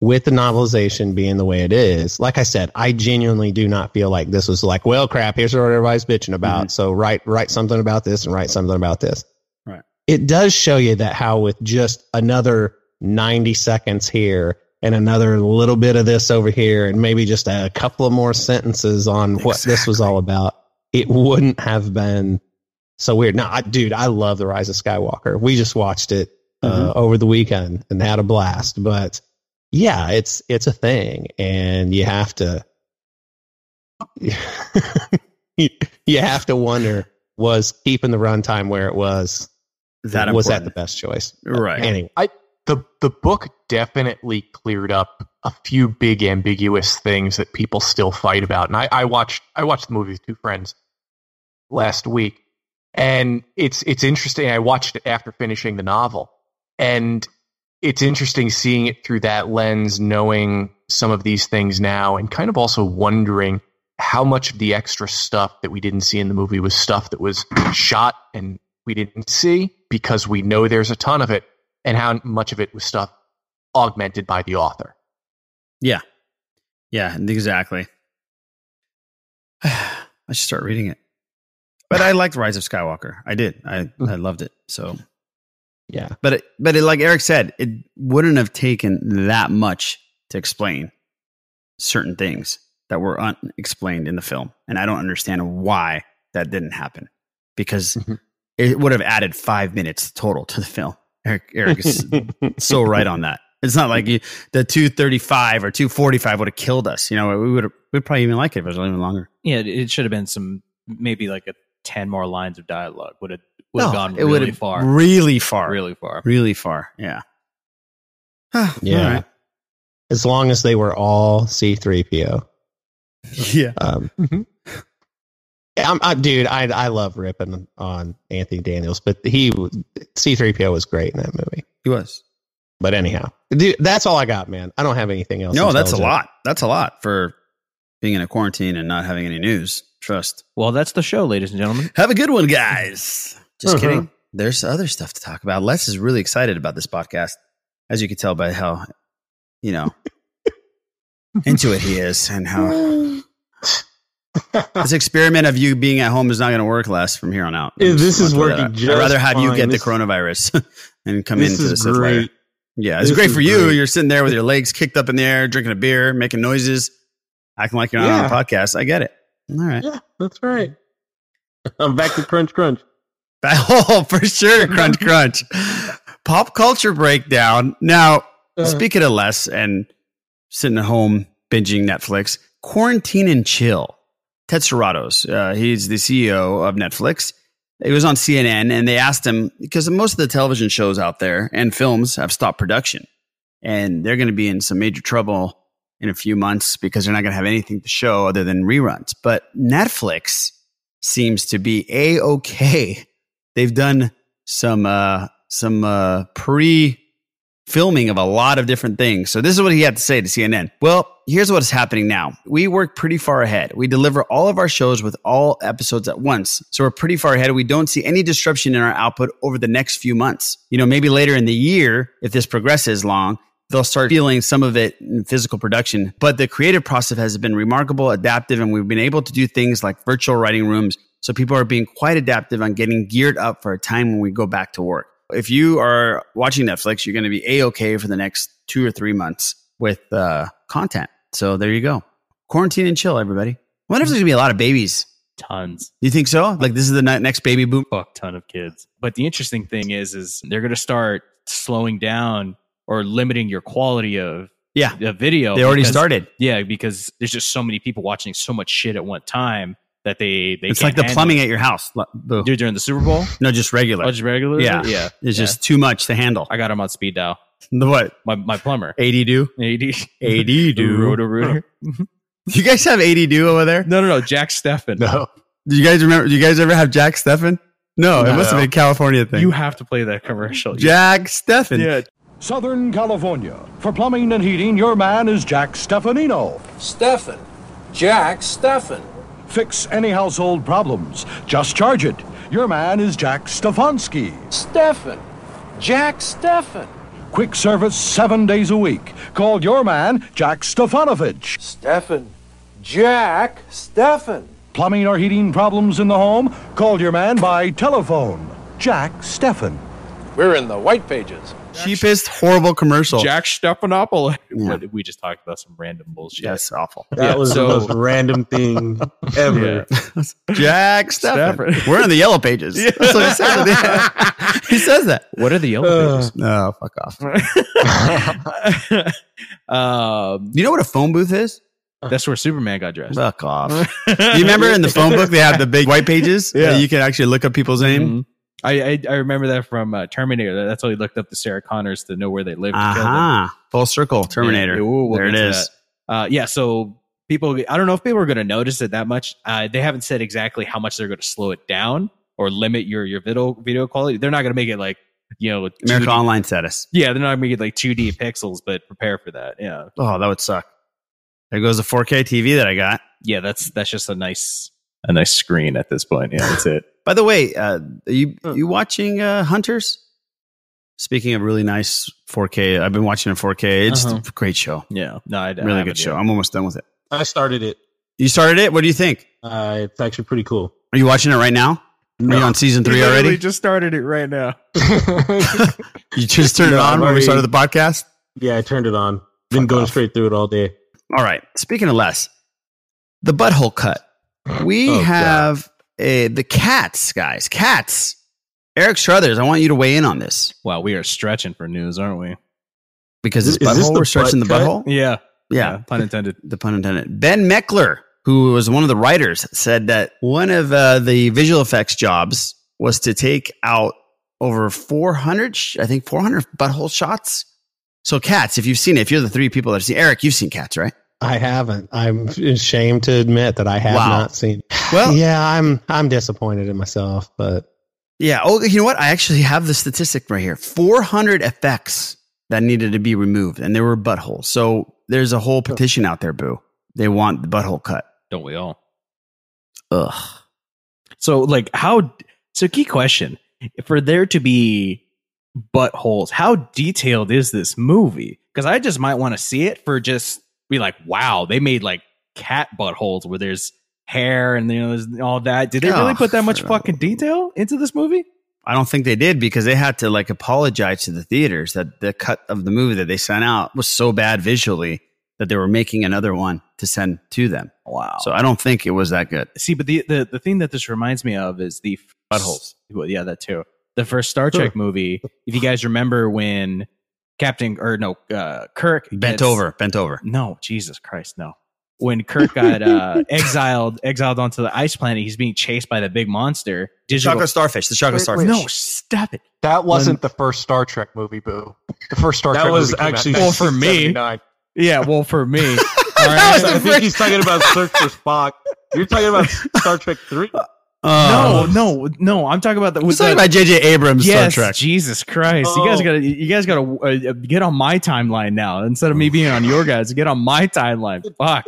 with the novelization being the way it is, like I said, I genuinely do not feel like this was like, well, crap, here's what everybody's bitching about. Mm-hmm. So write write something about this and write something about this. Right. It does show you that how with just another 90 seconds here and another little bit of this over here and maybe just a couple of more sentences on exactly. what this was all about, it wouldn't have been so weird. Now, I, dude, I love the Rise of Skywalker. We just watched it uh, mm-hmm. over the weekend and had a blast, but yeah, it's it's a thing, and you have to [LAUGHS] you have to wonder was keeping the runtime where it was that was that the best choice? Right. Anyway, I the the book definitely cleared up a few big ambiguous things that people still fight about. And I, I watched I watched the movie with two friends last week, and it's it's interesting. I watched it after finishing the novel, and it's interesting seeing it through that lens, knowing some of these things now, and kind of also wondering how much of the extra stuff that we didn't see in the movie was stuff that was [CLEARS THROAT] shot and we didn't see because we know there's a ton of it, and how much of it was stuff augmented by the author. Yeah. Yeah, exactly. [SIGHS] I should start reading it. But I liked Rise of Skywalker. I did. I, I loved it. So yeah. But it, but it, like Eric said, it wouldn't have taken that much to explain certain things that were unexplained in the film, and I don't understand why that didn't happen because mm-hmm. it would have added five minutes total to the film. Eric, Eric is so [LAUGHS] right on that. It's not like you, the 235 or 245 would have killed us. You know, we would we'd probably even like it if it was even longer. Yeah, it should have been some maybe like a 10 more lines of dialogue would have would have no, gone it really far. Really far. Really far. Really far. Yeah. [SIGHS] yeah. Right. As long as they were all C3PO. [LAUGHS] Yeah. Um, mm-hmm. I'm, I, dude, I I love ripping on Anthony Daniels, but he C3PO was great in that movie. He was. But anyhow, dude, that's all I got, man. I don't have anything else. No, that's a lot. That's a lot for being in a quarantine and not having any news. Trust. Well, that's the show, ladies and gentlemen. Have a good one, guys. Just Uh-huh. kidding. There's other stuff to talk about. Les is really excited about this podcast, as you can tell by how, you know, [LAUGHS] into it he is and how [LAUGHS] this experiment of you being at home is not going to work, Les, from here on out. Yeah, this is gonna throw that working just I'd rather have you get This- the coronavirus [LAUGHS] and come into is the Sith layer. great. Yeah, it's This great for you. great. You're sitting there with your legs kicked up in the air, drinking a beer, making noises, acting like you're not on a podcast. I get it. All right. Yeah, that's right. [LAUGHS] I'm back to crunch crunch. [LAUGHS] Oh, for sure. Crunch, crunch. Pop culture breakdown. Now, Uh. speaking of Les and sitting at home binging Netflix, quarantine and chill. Ted Sarandos, uh, he's the CEO of Netflix. He was on CNN and they asked him because most of the television shows out there and films have stopped production and they're going to be in some major trouble in a few months because they're not going to have anything to show other than reruns. But Netflix seems to be a okay. [LAUGHS] They've done some uh, some uh, pre filming of a lot of different things. So this is what he had to say to CNN. Well, here's what's happening now. We work pretty far ahead. We deliver all of our shows with all episodes at once. So we're pretty far ahead. We don't see any disruption in our output over the next few months. You know, maybe later in the year, if this progresses long, they'll start feeling some of it in physical production. But the creative process has been remarkable, adaptive, and we've been able to do things like virtual writing rooms. So people are being quite adaptive on getting geared up for a time when we go back to work. If you are watching Netflix, you're going to be a okay for the next two or three months with uh, content. So there you go. Quarantine and chill, everybody. I wonder if there's going to be a lot of babies. Tons. You think so? Like this is the next baby boom? Fuck ton of kids. But the interesting thing is, is they're going to start slowing down or limiting your quality of Yeah. the video. They already because- started. Yeah, because there's just so many people watching so much shit at one time that they they It's like the plumbing it. at your house. Dude, during the Super Bowl. No, just regular. Oh, just regular. Yeah. yeah. It's yeah. just too much to handle. I got him on speed dial. The what? My my plumber. AD do? AD. AD [LAUGHS] do. Roto rooter. Do [LAUGHS] you guys have AD do over there? No, no, no. Jack Steffen. No. Do you guys remember? Do you guys ever have Jack Steffen? No, it must have been a California thing. You have to play that commercial. Jack Steffen. Yeah. Southern California. For plumbing and heating, your man is Jack Stefanino. Stefan. Jack Stefan. Fix any household problems. Just charge it. Your man is Jack Stefanski. Stefan. Jack Stefan. Quick service seven days a week. Call your man, Jack Stefanovich. Stefan. Jack Stefan. Plumbing or heating problems in the home? Call your man by telephone. Jack Stefan. We're in the white pages. Cheapest horrible commercial. Jack Stephanopoulos. Yeah. We just talked about some random bullshit. That's awful. That Yeah, was so- the most random thing ever. [LAUGHS] Jack Steffen. Steffen. We're in the yellow pages. [LAUGHS] That's what he says. [LAUGHS] at the end. he says that. What are the yellow pages? No, fuck off. [LAUGHS] um, You know what a phone booth is? that's where Superman got dressed. Fuck off. [LAUGHS] you remember in the phone book they have the big white pages? [LAUGHS] Yeah. that you can actually look up people's name. Mhm. I, I I remember that from uh, Terminator. That's how he looked up the Sarah Connors to know where they lived. and killed them. Aha. Full circle. Terminator. Yeah, we'll- we'll there it is. Uh, yeah, so people, I don't know if people are going to notice it that much. Uh, they haven't said exactly how much they're going to slow it down or limit your your video video quality. They're not going to make it like you know America 2D Online status. Yeah, they're not going to make it like 2D pixels, but prepare for that. Yeah, Oh, that would suck. There goes the 4K TV that I got. yeah, that's that's just a nice a nice screen at this point. Yeah, that's it. [LAUGHS] By the way, uh, are you you watching uh, Hunters? Speaking of really nice 4K, I've been watching in 4K. It's Uh-huh. a great show. Yeah, no, I, I Really haven't good show. yet. I'm almost done with it. I started it. You started it? What do you think? Uh, it's actually pretty cool. Are you watching it right now? Are you on season three already? We just started it right now. [LAUGHS] You just turned No, it on I've when we started the podcast? Yeah, I turned it on. Been Fuck going off. straight through it all day. All right. Speaking of less, the butthole cut. We Oh, have a, the cats, guys. Cats. Eric Strothers, I want you to weigh in on this Wow, we are stretching for news, aren't we? because Is this this butthole, the we're stretching the butt cut? butthole. Yeah, Yeah. pun intended. the pun intended. Ben Meckler, who was one of the writers, said that one of uh, the visual effects jobs was to take out over 400, I think 400 butthole shots. So cats, if you've seen it, if you're the three people that have seen Eric, you've seen cats, right? I haven't. I'm ashamed to admit that I have Wow. not seen. [SIGHS] Well- yeah, I'm I'm disappointed in myself, but Yeah. Oh, you know what? I actually have the statistic right here 400 effects that needed to be removed, and there were buttholes. So there's a whole petition out there, boo. They want the butthole cut. Don't we all? Ugh. So, like, how? So, key question: for there to be buttholes, how detailed is this movie? Because I just might want to see it for just be like, wow, they made like cat buttholes where there's hair and you know there's all that. Did they really Oh, put that much fucking detail into this movie? I don't think they did because they had to like apologize to the theaters that the cut of the movie that they sent out was so bad visually that they were making another one to send to them. Wow. So I don't think it was that good. See, but the, the the thing that this reminds me of is the buttholes. Well, yeah, that too. The first Star Trek movie. If you guys remember when Captain or no uh, Kirk Bent gets- over, bent over. No, Jesus Christ, no. When Kirk got uh, [LAUGHS] exiled, exiled onto the ice planet, he's being chased by the big monster. Digital chocolate starfish, the chocolate Wait, wait. starfish. No, stop it. That wasn't the first Star Trek movie, Boo. The first Star That Trek was movie came out actually- in Well, for me. 1979. Yeah, well, for me, [LAUGHS] all I right. think he's talking about Search for Spock. You're talking about Star Trek Three. Uh, no, no, no. I'm talking about the. We're talking about J.J. Abrams yes, Star Trek. Jesus Christ! You guys Oh. gotta, you guys gotta uh, get on my timeline now instead of me being on your guys. Get on my timeline. Fuck.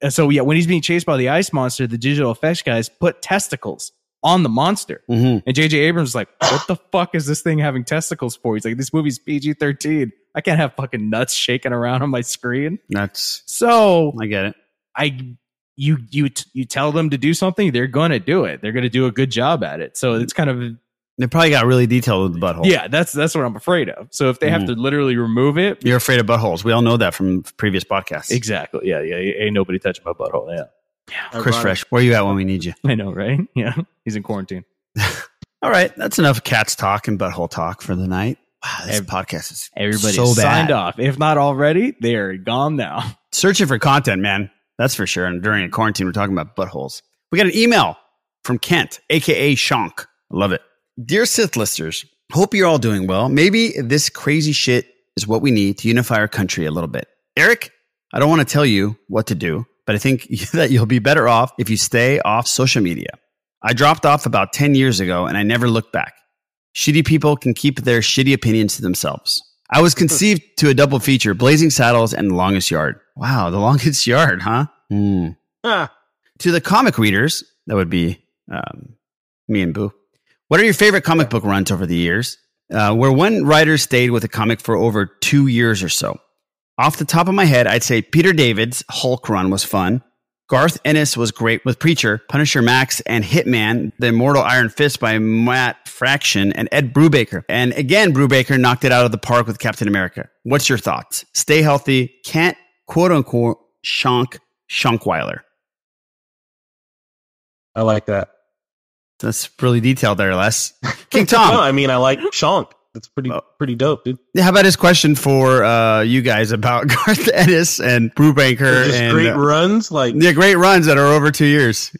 And [LAUGHS] so yeah, when he's being chased by the ice monster, the digital effects guys put testicles on the monster, Mhm. and JJ Abrams is like, "What the fuck is this thing having testicles for?" He's like, "This movie's PG thirteen. I can't have fucking nuts shaking around on my screen." That's So I get it. I you you you tell them to do something, they're going to do it. They're going to do a good job at it. So it's kind of They probably got really detailed with the butthole. yeah, that's that's what I'm afraid of. So if they have to literally remove it, You're afraid of buttholes. We all know that from previous podcasts. exactly. Yeah, yeah. Ain't nobody touching my butthole. Yeah, Chris Fresh, where you at when we need you? I know, right? [LAUGHS] Yeah, he's in quarantine. [LAUGHS] All right, that's enough cats talk and butthole talk for the night. Wow, this Ev- podcast is Everybody so bad. signed off. If not already, they're gone now. [LAUGHS] Searching for content, man. That's for sure. And during a quarantine, we're talking about buttholes. We got an email from Kent, aka Shank. I love it. Dear Sith listeners, hope you're all doing well. Maybe this crazy shit is what we need to unify our country a little bit. Eric, I don't want to tell you what to do, but I think [LAUGHS] that you'll be better off if you stay off social media. I dropped off about 10 years ago and I never looked back. Shitty people can keep their shitty opinions to themselves. I was conceived to a double feature Blazing Saddles and The Longest Yard. Wow, the longest [LAUGHS] yard, huh? Hmm. Ah, To the comic readers, that would be um, me and Boo. What are your favorite comic book runs over the years? Uh, where one writer stayed with a comic for over two years or so. Off the top of my head, I'd say Peter David's Hulk run was fun. Garth Ennis was great with Preacher, Punisher Max, and Hitman, The Immortal Iron Fist by Matt Fraction and Ed Brubaker. And again, Brubaker knocked it out of the park with Captain America. What's your thoughts? Stay healthy. Can't quote unquote shonk Shonkweiler. I like that. That's really detailed there, Les. King No, Tom. [LAUGHS] I mean I like Shonk. That's pretty Oh. pretty dope, dude. How about his question for uh, you guys about [LAUGHS] Garth Ennis and Brubaker Just and great uh, runs, like yeah, great runs that are over two years.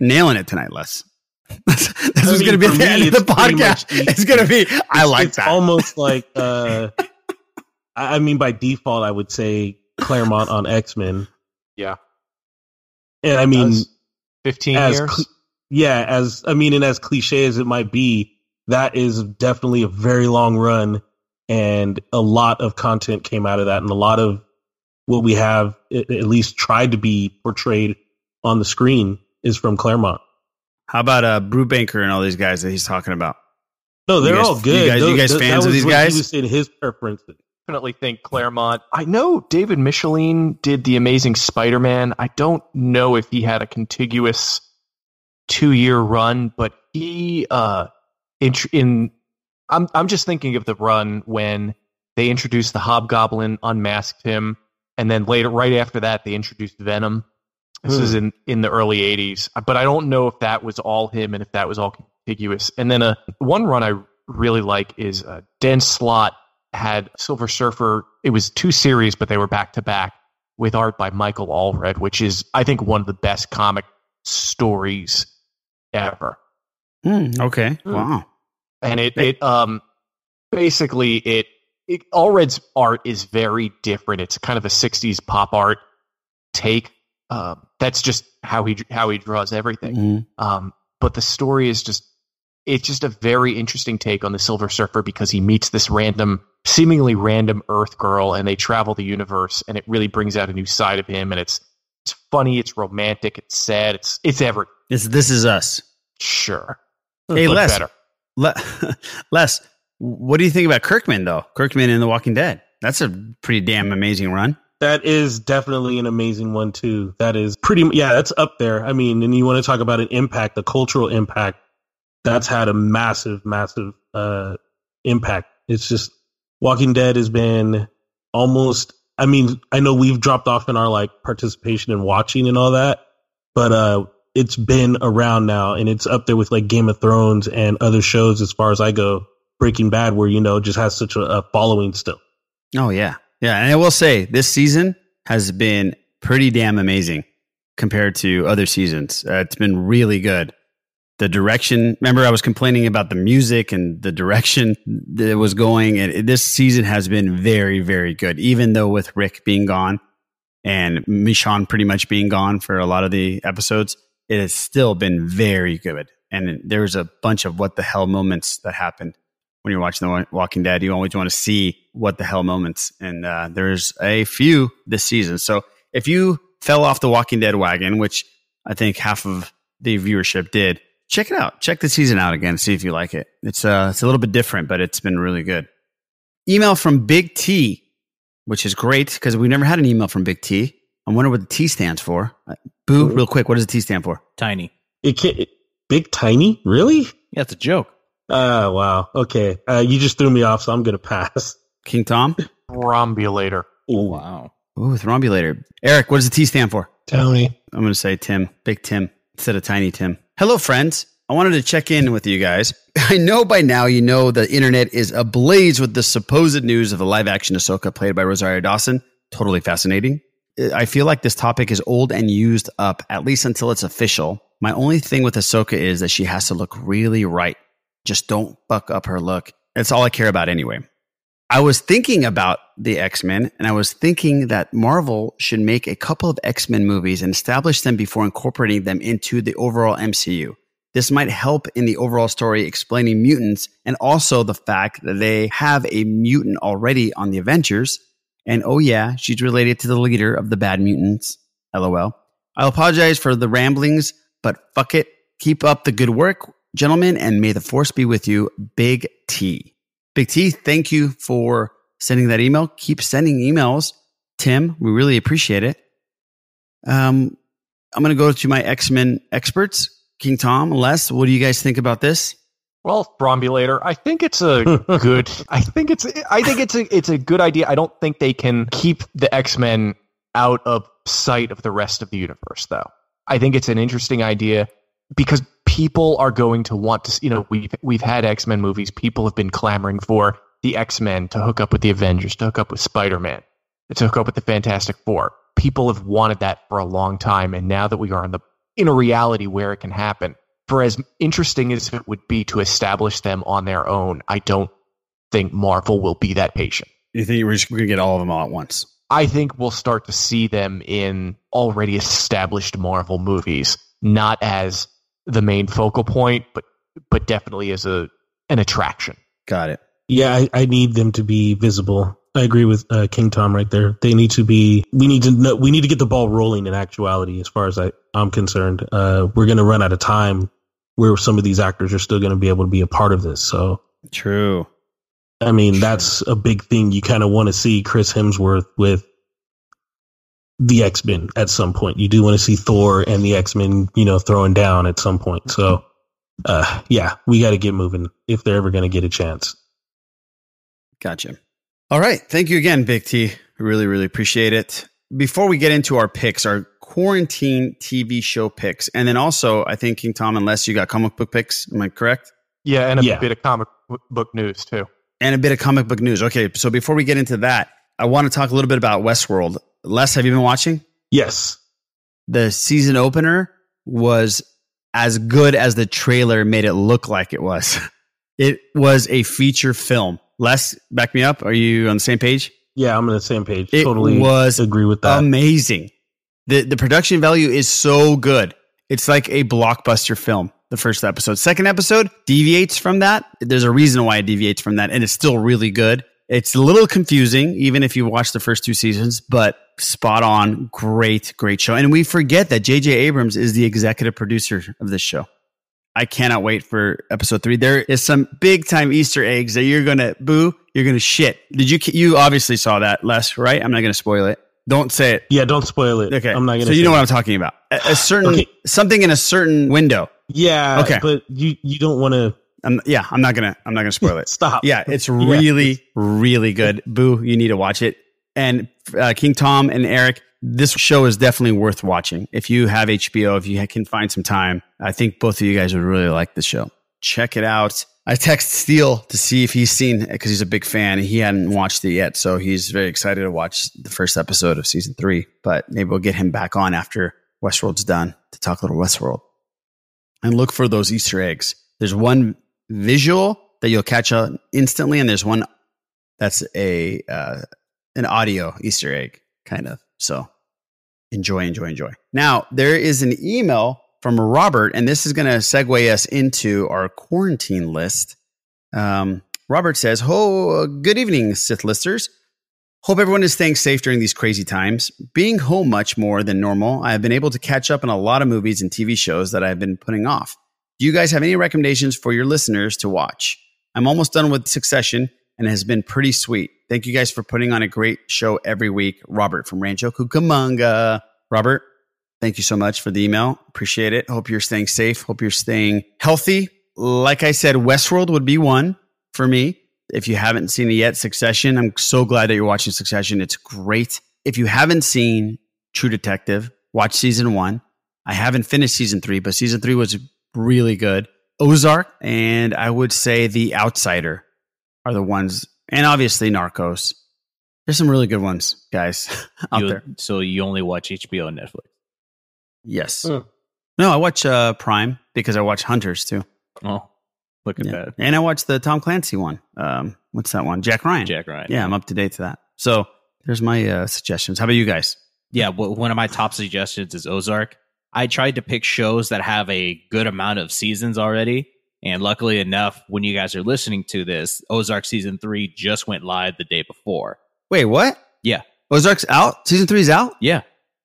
Nailing it tonight, Les. [LAUGHS] this I is going to be the me, end of the pretty much podcast. It's going to be. I like it's that. almost like [LAUGHS] uh I I mean by default I would say Claremont on X Men. Yeah. And I mean 15 as years. cl- yeah, as I mean, and as cliche as it might be, that is definitely a very long run, and a lot of content came out of that, and a lot of what we have at at least tried to be portrayed on the screen is from Claremont. How about uh, Brubaker and all these guys that he's talking about? No, they're guys- all good. you guys- you Those- guys that- fans that of was these guys? He was saying his preferences. definitely think Claremont. I know David Michelinie did the Amazing Spider-Man. I don't know if he had a contiguous two-year run, but he uh in, in I'm I'm just thinking of the run when they introduced the Hobgoblin, unmasked him, and then later, right after that, they introduced Venom. This Hmm. is in in the early '80s, but I don't know if that was all him and if that was all contiguous. And then uh, one run I really like is uh, Dan Slott had Silver Surfer. It was two series, but they were back to back with art by Michael Allred, which is I think one of the best comic stories ever. Hmm, okay. Wow. And it it um basically it, it Allred's art is very different. It's kind of a '60s pop art, take. Uh, that's just how he how he draws everything. Mhm. Um, but the story is just it's just a very interesting take on the Silver Surfer because he meets this random, seemingly random Earth girl, and they travel the universe, and it really brings out a new side of him, and it's it's funny, it's romantic, it's sad, it's it's every This this is us. sure. Hey, Les. better. Le- [LAUGHS] Les, what do you think about Kirkman though? Kirkman in The Walking Dead. That's a pretty damn amazing run. That is definitely an amazing one too. That is pretty, yeah, that's up there. I mean, and you want to talk about an impact, the cultural impact. That's had a massive, massive uh, impact. It's just Walking Dead has been almost. I mean, I know we've dropped off in our like participation in watching and all that, but uh, it's been around now, and it's up there with like Game of Thrones and other shows as far as I go. Breaking Bad, where you know just has such a, a following still. Oh yeah, yeah. And I will say this season has been pretty damn amazing compared to other seasons. Uh, it's been really good. The direction. Remember, I was complaining about the music and the direction that it was going. And this season has been very, very good. Even though with Rick being gone and Michonne pretty much being gone for a lot of the episodes, it has still been very good. And there's a bunch of what the hell moments that happened when you're watching The Walking Dead. You always want to see what the hell moments, and uh, there's a few this season. So if you fell off the Walking Dead wagon, which I think half of the viewership did, check it out. Check the season out again. See if you like it. It's uh, it's a little bit different, but it's been really good. Email from Big T, which is great because we never had an email from Big T. I wonder what the T stands for. Uh, Boo, real quick, what does the T stand for? Tiny. It can't, it- big tiny, really? Yeah, it's a joke. Uh wow. Okay. Uh, you just threw me off, so I'm gonna pass. King Tom? Thrombulator. Ooh. Wow. Ooh, thrombulator. Eric, what does the T stand for? Tony. I'm going to say Tim, Big Tim, instead of Tiny Tim. Hello, friends. I wanted to check in with you guys. [LAUGHS] I know by now you know the internet is ablaze with the supposed news of the live action Ahsoka played by Rosario Dawson. Totally fascinating. I feel like this topic is old and used up, at least until it's official. My only thing with Ahsoka is that she has to look really right. Just don't fuck up her look. That's all I care about anyway. I was thinking about the X Men, and I was thinking that Marvel should make a couple of X Men movies and establish them before incorporating them into the overall MCU. This might help in the overall story explaining mutants and also the fact that they have a mutant already on the Avengers. And oh, yeah, she's related to the leader of the bad mutants. LOL. I apologize for the ramblings, but fuck it. Keep up the good work, gentlemen, and may the force be with you. Big T. Big T, thank you for sending that email. Keep sending emails, Tim. We really appreciate it. Um, I'm going to go to my X Men experts, King Tom, Les. What do you guys think about this? Well, Thrombulator, I think it's a [LAUGHS] good. I think it's. I think it's a. It's a good idea. I don't think they can keep the X Men out of sight of the rest of the universe, though. I think it's an interesting idea because people are going to want to. You know, we've we've had X Men movies. People have been clamoring for the X Men to hook up with the Avengers, to hook up with Spider Man, to hook up with the Fantastic Four. People have wanted that for a long time, and now that we are in the in a reality where it can happen, for as interesting as it would be to establish them on their own, I don't think Marvel will be that patient. You think we're just going to get all of them all at once? I think we'll start to see them in already established Marvel movies, not as the main focal point, but but definitely as a an attraction. Got it. Yeah, I, I need them to be visible. I agree with uh, King Tom right there. They need to be. We need to know. We need to get the ball rolling. In actuality, as far as I, I'm concerned, uh, we're going to run out of time where some of these actors are still going to be able to be a part of this. So true. I mean, that's a big thing. You kind of want to see Chris Hemsworth with the X Men at some point. You do want to see Thor and the X Men, you know, throwing down at some point. So, uh, yeah, we got to get moving if they're ever going to get a chance. Gotcha. All right. Thank you again, Big T. Really, really appreciate it. Before we get into our picks, our quarantine TV show picks, and then also, I think King Tom, unless you got comic book picks, am I correct? Yeah, and a Yeah. bit of comic book news too. And a bit of comic book news. Okay. So before we get into that, I want to talk a little bit about Westworld. Les, have you been watching? Yes. The season opener was as good as the trailer made it look like it was. [LAUGHS] It was a feature film. Les, back me up. Are you on the same page? Yeah, I'm on the same page. It totally was agree with that. amazing. The the production value is so good. It's like a blockbuster film. The first episode, second episode deviates from that. There's a reason why it deviates from that, and it's still really good. It's a little confusing, even if you watch the first two seasons, but spot on. Great, great show. And we forget that J.J. Abrams is the executive producer of this show. I cannot wait for episode three. There is some big time Easter eggs that you're gonna boo. You're gonna shit. Did you? You obviously saw that, Les, right? I'm not gonna spoil it. Don't say it. Yeah, don't spoil it. Okay, I'm not gonna. So you know it. what I'm talking about. A, a certain Okay. something in a certain window. Yeah. Okay. But you you don't want to. I'm, yeah, I'm not gonna. I'm not gonna spoil it. [LAUGHS] Stop. Yeah, it's Yeah. really, really good. Boo, you need to watch it. And uh, King Tom and Eric, this show is definitely worth watching. If you have HBO, if you can find some time, I think both of you guys would really like the show. Check it out. I text Steele to see if he's seen because he's a big fan. He hadn't watched it yet, so he's very excited to watch the first episode of season three. But maybe we'll get him back on after Westworld's done to talk a little Westworld and look for those Easter eggs. There's one visual that you'll catch on instantly, and there's one that's a uh, an audio Easter egg kind of. So enjoy, enjoy, enjoy. Now there is an email from Robert, and this is going to segue us into our quarantine list. Um, Robert says, "Ho, good evening, Sith listeners." Hope everyone is staying safe during these crazy times. Being home much more than normal, I have been able to catch up on a lot of movies and TV shows that I've been putting off. Do you guys have any recommendations for your listeners to watch? I'm almost done with Succession and it has been pretty sweet. Thank you guys for putting on a great show every week. Robert from Rancho Cucamonga. Robert, thank you so much for the email. Appreciate it. Hope you're staying safe. Hope you're staying healthy. Like I said, Westworld would be one for me. If you haven't seen it yet, Succession, I'm so glad that you're watching Succession. It's great. If you haven't seen True Detective, watch season one. I haven't finished season three, but season three was really good. Ozark and I would say The Outsider are the ones, and obviously Narcos. There's some really good ones, guys, [LAUGHS] out You- there. So you only watch HBO and Netflix. Yes. No, I watch uh, Prime because I watch Hunters too. Oh, look at that. And I watch the Tom Clancy one. Um, what's that one? Jack Ryan. Jack Ryan. Yeah, I'm up to date to that. So there's my uh, suggestions. How about you guys? Yeah, w- one of my top suggestions is Ozark. I tried to pick shows that have a good amount of seasons already. And luckily enough, when you guys are listening to this, Ozark season three just went live the day before. Wait, what? Yeah. Ozark's out? Season three's out? Yeah.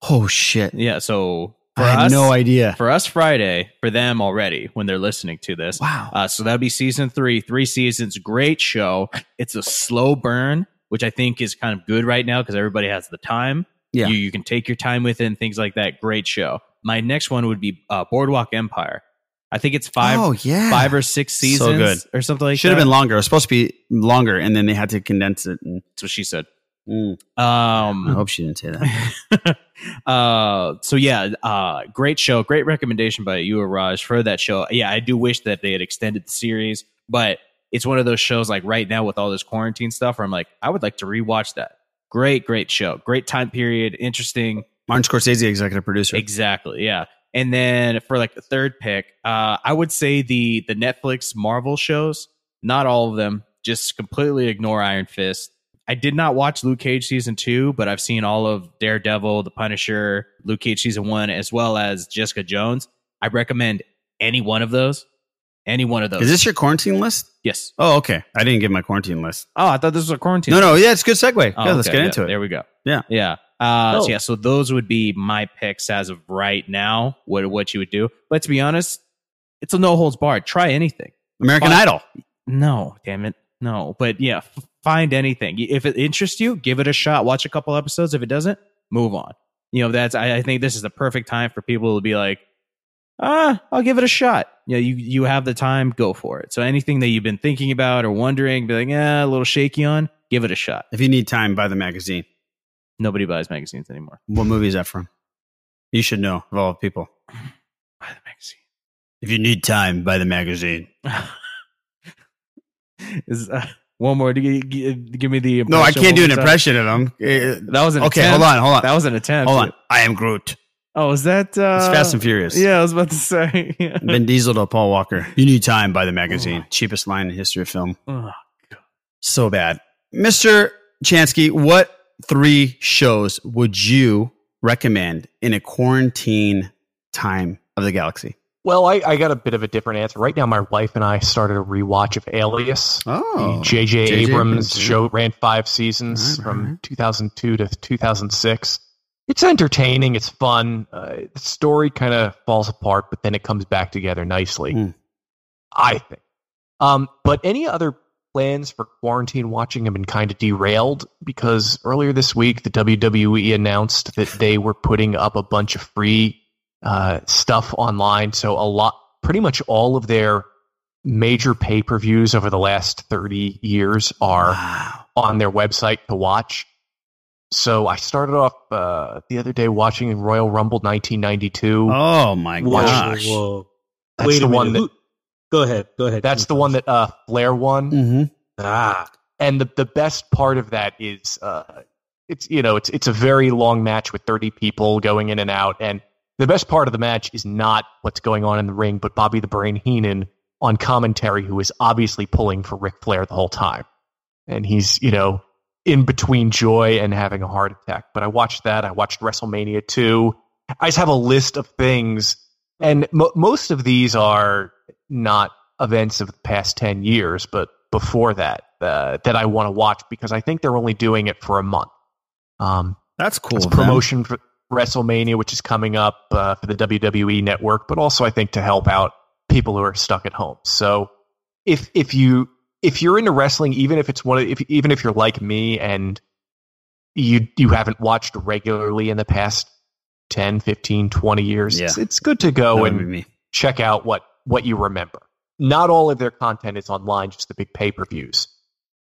Oh, shit. Yeah. So for I had us, no idea. For us, Friday, for them already when they're listening to this. Wow. Uh, so that'll be season three, three seasons. Great show. It's a slow burn, which I think is kind of good right now because everybody has the time. Yeah. You, you can take your time with it and things like that. Great show. My next one would be uh, Boardwalk Empire. I think it's five, Oh, yeah. five or six seasons So or something like Should that. Should have been longer. It was supposed to be longer, and then they had to condense it. And That's what she said. Mm. Um, I hope she didn't say that. [LAUGHS] uh so yeah uh great show great recommendation by you raj for that show yeah i do wish that they had extended the series but it's one of those shows like right now with all this quarantine stuff where i'm like i would like to rewatch that great great show great time period interesting Martin Scorsese, executive producer. exactly yeah and then for like the third pick uh i would say the the netflix marvel shows not all of them just completely ignore iron fist I did not watch Luke Cage season two, but I've seen all of Daredevil, The Punisher, Luke Cage season one, as well as Jessica Jones. I recommend any one of those. Any one of those. Is this your quarantine list? Yes. Oh, okay. I didn't give my quarantine list. Oh, I thought this was a quarantine. No, no. Yeah, it's a good segue. Oh, yeah, let's get yeah, into it. There we go. Yeah. Yeah. Uh, Oh. so yeah, so those would be my picks as of right now. What what you would do? But to be honest, it's a no holds barred. Try anything. American Find- Idol. No, damn it, no. But yeah, f- find anything. If it interests you, give it a shot. Watch a couple episodes. If it doesn't, move on. You know, that's I, I think this is the perfect time for people to be like, ah, I'll give it a shot. You know, you you have the time, go for it. So anything that you've been thinking about or wondering, be like, yeah, a little shaky on, give it a shot. If you need time, buy the magazine. Nobody buys magazines anymore. What movie is that from? You should know of all people. Buy the magazine. If you need time, buy the magazine. [LAUGHS] Is uh, one more to gi- gi- give me the No, I can't do an impression of him. Uh, That was an okay. attempt. Hold on, hold on. That was an attempt. Hold on. I am Groot. Oh, is that uh It's Fast and Furious. Yeah, I was about to say. [LAUGHS] Yeah. Vin Diesel to Paul Walker. You need time, buy the magazine. Cheapest line in the history of film. Oh, god. So bad. Mr. Chansky, what three shows would you recommend in a quarantine time of the galaxy? Well, I, I got a bit of a different answer. Right now, my wife and I started a rewatch of Alias. Oh, J.J. Abrams yeah. show ran five seasons from 2002 to 2006. It's entertaining. It's fun. Uh, the story kind of falls apart, but then it comes back together nicely. Hmm. I think. Um, but any other plans for quarantine watching have been kind of derailed because earlier this week the WWE announced that they were putting up a bunch of free uh, stuff online. So a lot, pretty much all of their major pay per views over the last thirty years are on their website to watch. So I started off uh, the other day watching Royal Rumble 1992. Oh my gosh! whoa. That's Wait the one minute. that Who- Go ahead. Go ahead. That's the one that uh, Flair won. Mm-hmm. Ah, and the the best part of that is uh, it's you know it's it's a very long match with 30 people going in and out and the best part of the match is not what's going on in the ring but Bobby the Brain Heenan on commentary who is obviously pulling for Ric Flair the whole time and he's you know in between joy and having a heart attack but I watched that I watched WrestleMania 2 I just have a list of things and mo- most of these are not events of the past 10 years but before that uh, that I want to watch because I think they're only doing it for a month. Um, That's cool. it's promotion for WrestleMania, which is coming up uh, for the WWE network, but also I think to help out people who are stuck at home. So if if you if you're into wrestling, even if it's one of if even if you're like me and you you haven't watched regularly in the past 10, 15, 20 years, it's, Yeah. it's good to go and check out what what you remember. Not all of their content is online, just the big pay per views.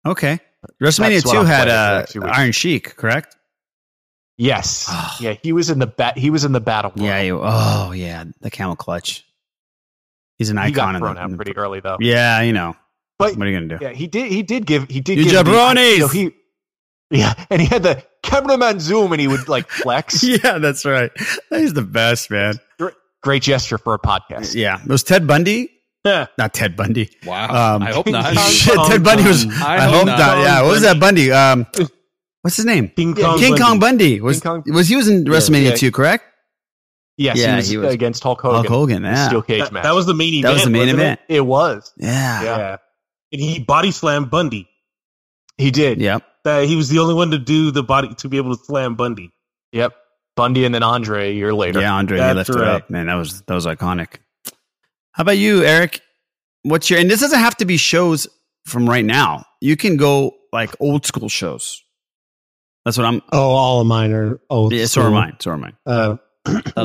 Okay. WrestleMania That's what two had playing uh, next few weeks. Iron Sheik, correct? Yes, [SIGHS] yeah, he was in the bat. He was in the battle. Yeah. he- oh, yeah. The camel clutch. He's an he icon. got in thrown the- out pretty early though. Yeah, you know. But what are you gonna do? Yeah, he did. He did give. He did. You give the- jabronis! you know, he, yeah, and he had the cameraman zoom, and he would like [LAUGHS] flex. yeah, that's right. He's the best, man. Great, great gesture for a podcast. Yeah. Was Ted Bundy? Yeah. Not Ted Bundy. Wow. I hope not. [LAUGHS] Shit, Ted Bundy was. I, I hope hope not. not. Yeah. What was that Bundy? Um, what's his name? King Kong King Bundy. Kong Bundy. Was King Kong- was he was in WrestleMania yeah. two? Correct. Yes, Yeah, he, was he was- against Hulk Hogan. Hulk Hogan. Yeah. Steel cage that, match. that was the main event. That was the main event. It was. Yeah. It? Yeah. And he body slammed Bundy. He did. Yep. That he was the only one to do the body to be able to slam Bundy. Yep. Bundy and then Andre a year later. Yeah, Andre he That's lifted right. up. Man, that was that was iconic. How about you, Eric? What's your and this doesn't have to be shows from right now. You can go like old school shows. That's what I'm Oh, all of mine are old. yeah, so are mine. So are mine. Uh,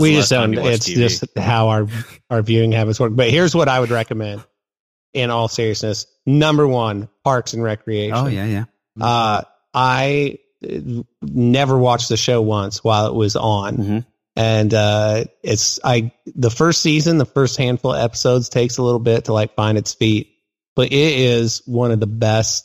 we just don't. It's TV. just how our our viewing habits work. But here's what I would recommend. In all seriousness, number one, Parks and Recreation. Oh yeah, yeah. Uh, I uh, never watched the show once while it was on, Mhm. and uh, it's I the first season, the first handful of episodes takes a little bit to like find its feet, but it is one of the best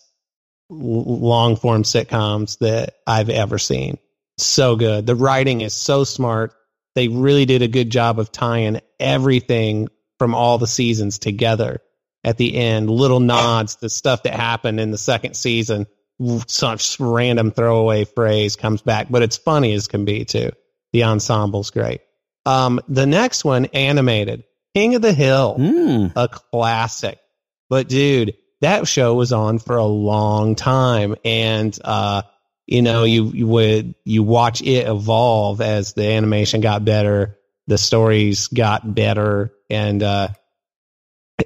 long form sitcoms that I've ever seen. So good. The writing is so smart. They really did a good job of tying everything from all the seasons together at the end. Little nods to stuff that happened in the second season. Such random throwaway phrase comes back, but it's funny as can be too. The ensemble's great. Um, the next one, animated, King of the Hill, Hmm. a classic. But dude, that show was on for a long time, and uh, you know, you, you would you watch it evolve as the animation got better, the stories got better, and uh,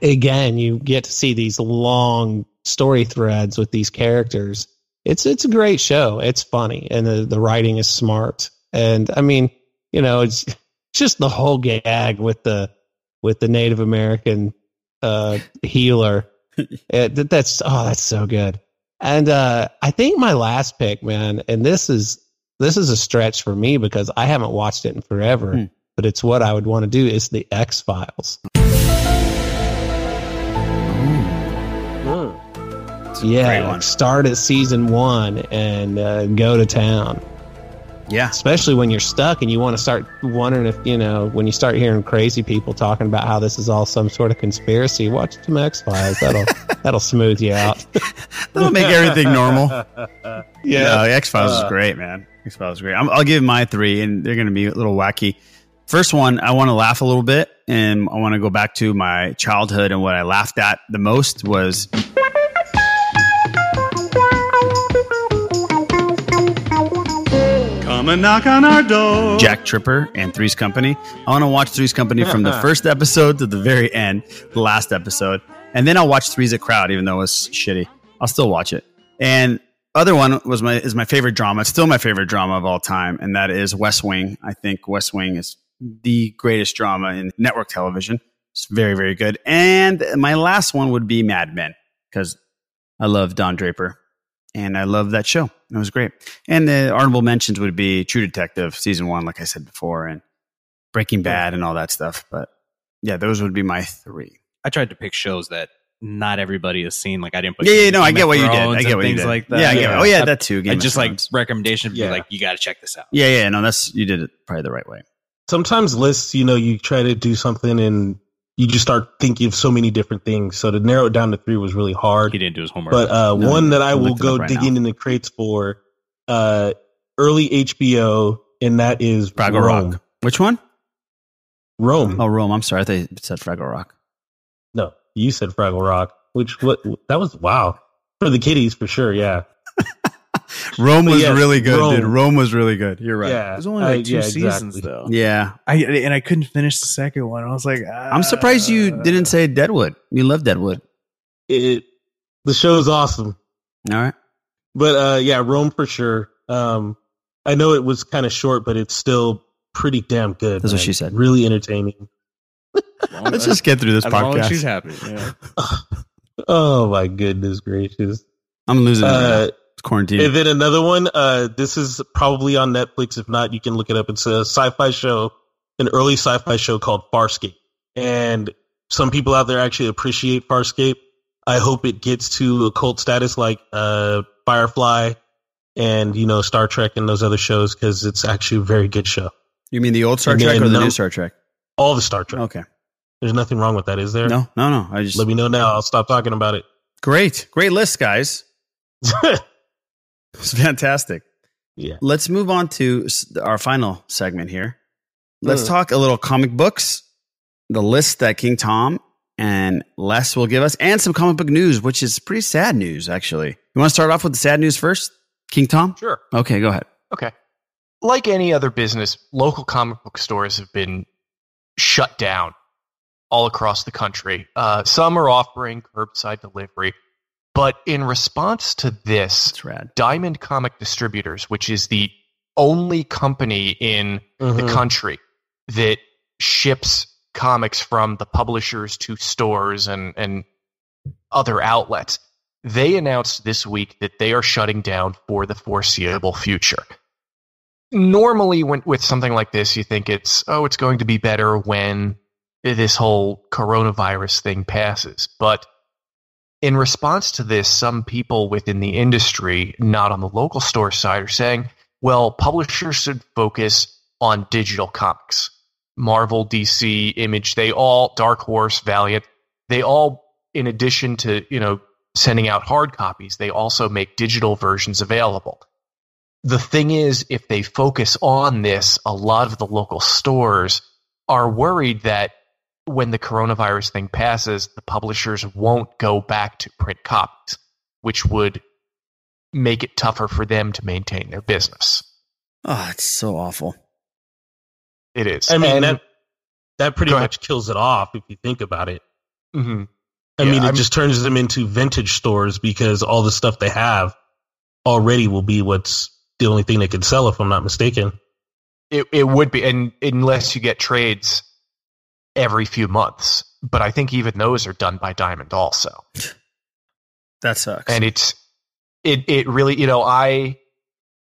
again, you get to see these long story threads with these characters. It's it's a great show. It's funny, and the, the writing is smart. And I mean, you know, it's [LAUGHS] just the whole gag with the with the Native American uh, healer. [LAUGHS] It, that's oh, that's so good. And uh, I think my last pick, man, and this is this is a stretch for me because I haven't watched it in forever, Hmm. but it's what I would want to do. Is the X Files? Yeah, start at season one and uh, go to town. Yeah. Especially when you're stuck and you want to start wondering if, you know, when you start hearing crazy people talking about how this is all some sort of conspiracy, watch some X Files. That'll [LAUGHS] that'll smooth you out. That'll make everything normal. [LAUGHS] Yeah. No, X Files is Uh, great, man. X Files is great. I'm, I'll give my three, and they're going to be a little wacky. First one, I want to laugh a little bit, and I want to go back to my childhood, and what I laughed at the most was Come and knock on our door. Jack Tripper and Three's Company. I want to watch Three's Company from the [LAUGHS] first episode to the very end, the last episode, and then I'll watch Three's a Crowd, even though it's shitty. I'll still watch it. And other one was my is my favorite drama. It's still my favorite drama of all time, and that is West Wing. I think West Wing is the greatest drama in network television. It's very very good. And my last one would be Mad Men because I love Don Draper and I love that show. It was great. And the honorable mentions would be True Detective season one, like I said before, and Breaking Bad and all that stuff. But yeah, those would be my three. I tried to pick shows that not everybody has seen. Like I didn't put Yeah, yeah, Game no, I get what you did. Thrones I get and what you did. like that. Yeah, I get- oh, yeah, that too, Game I just like Thrones. recommendation. Yeah. like, you got to check this out. Yeah, yeah, no, that's you did it probably the right way. Sometimes lists, you know, you try to do something and you just start thinking of so many different things. So to narrow it down to three was really hard. He didn't do his homework. But uh, No, one that I I will go right digging now. in the crates for, uh, early HBO, and that is Fraggle Rome. Rock. Which one? Rome. Oh, Rome. I'm sorry, I thought you said Fraggle Rock. No, you said Fraggle Rock. Which what that was wow for the kiddies for sure. Yeah, Rome was yes, really good, Rome. dude. Rome was really good. You're right. yeah. There's only like uh, two yeah, seasons exactly. though. Yeah. I and I couldn't finish the second one. I was like, I'm surprised you didn't say Deadwood. You love Deadwood. It the show is awesome, All right. but uh, yeah, Rome for sure. Um, I know it was kind of short, but it's still pretty damn good. That's what she said. Really entertaining. [LAUGHS] Let's just get through this as long as podcast. she's happy. Yeah. [LAUGHS] Oh my goodness gracious! I'm losing it. right. Uh, It's quarantine. And then another one. Uh, this is probably on Netflix. If not, you can look it up. It's a sci-fi show, an early sci-fi show called Farscape. And some people out there actually appreciate Farscape. I hope it gets to a cult status like uh, Firefly and you know Star Trek and those other shows because it's actually a very good show. you mean the old Star Trek or the num- new Star Trek? All the Star Trek. Okay. There's nothing wrong with that, is there? No, no, no. I just Let me know now. I'll stop talking about it. great, great list, guys. [LAUGHS] It's fantastic. yeah. Let's move on to our final segment here. Let's Uh. talk a little comic books, the list that King Tom and Les will give us, and some comic book news, which is pretty sad news, actually. You want to start off with the sad news first, King Tom? Sure. Okay, go ahead. Okay. Like any other business, local comic book stores have been shut down all across the country. Uh, some are offering curbside delivery. But in response to this, Diamond Comic Distributors, which is the only company in Mhm. the country that ships comics from the publishers to stores and, and other outlets, they announced this week that they are shutting down for the foreseeable future. Normally, when, with something like this, you think it's, oh, it's going to be better when this whole coronavirus thing passes. But in response to this, some people within the industry, not on the local store side, are saying, well, publishers should focus on digital comics. Marvel, DC, Image, they all, Dark Horse, Valiant, they all, in addition to, you know, sending out hard copies, they also make digital versions available. The thing is, if they focus on this, a lot of the local stores are worried that when the coronavirus thing passes, the publishers won't go back to print copies, which would make it tougher for them to maintain their business. Oh, it's so awful. It is. I mean And- that that pretty Go much kills it off if you think about it. Mhm. I Yeah, mean, it I'm- just turns them into vintage stores because all the stuff they have already will be what's the only thing they can sell, if I'm not mistaken. It it would be, and unless you get trades every few months, but I think even those are done by Diamond also. [SIGHS] That sucks. and it's it it really you know I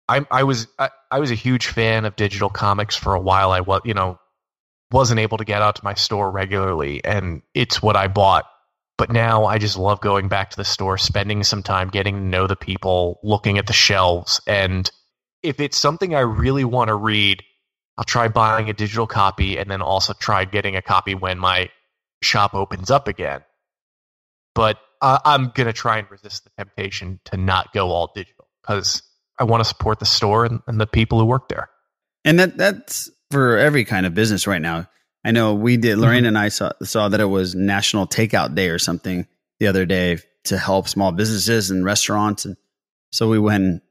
I I was I, I was a huge fan of digital comics for a while. I was you know wasn't able to get out to my store regularly, and it's what I bought. But now I just love going back to the store, spending some time getting to know the people, looking at the shelves, and if it's something I really want to read, I'll try buying a digital copy and then also try getting a copy when my shop opens up again. But uh, I'm gonna try and resist the temptation to not go all digital because I want to support the store and, and the people who work there. And that that's for every kind of business right now. I know we did. Lorraine and I saw saw that it was National Takeout Day or something the other day to help small businesses and restaurants, and so we went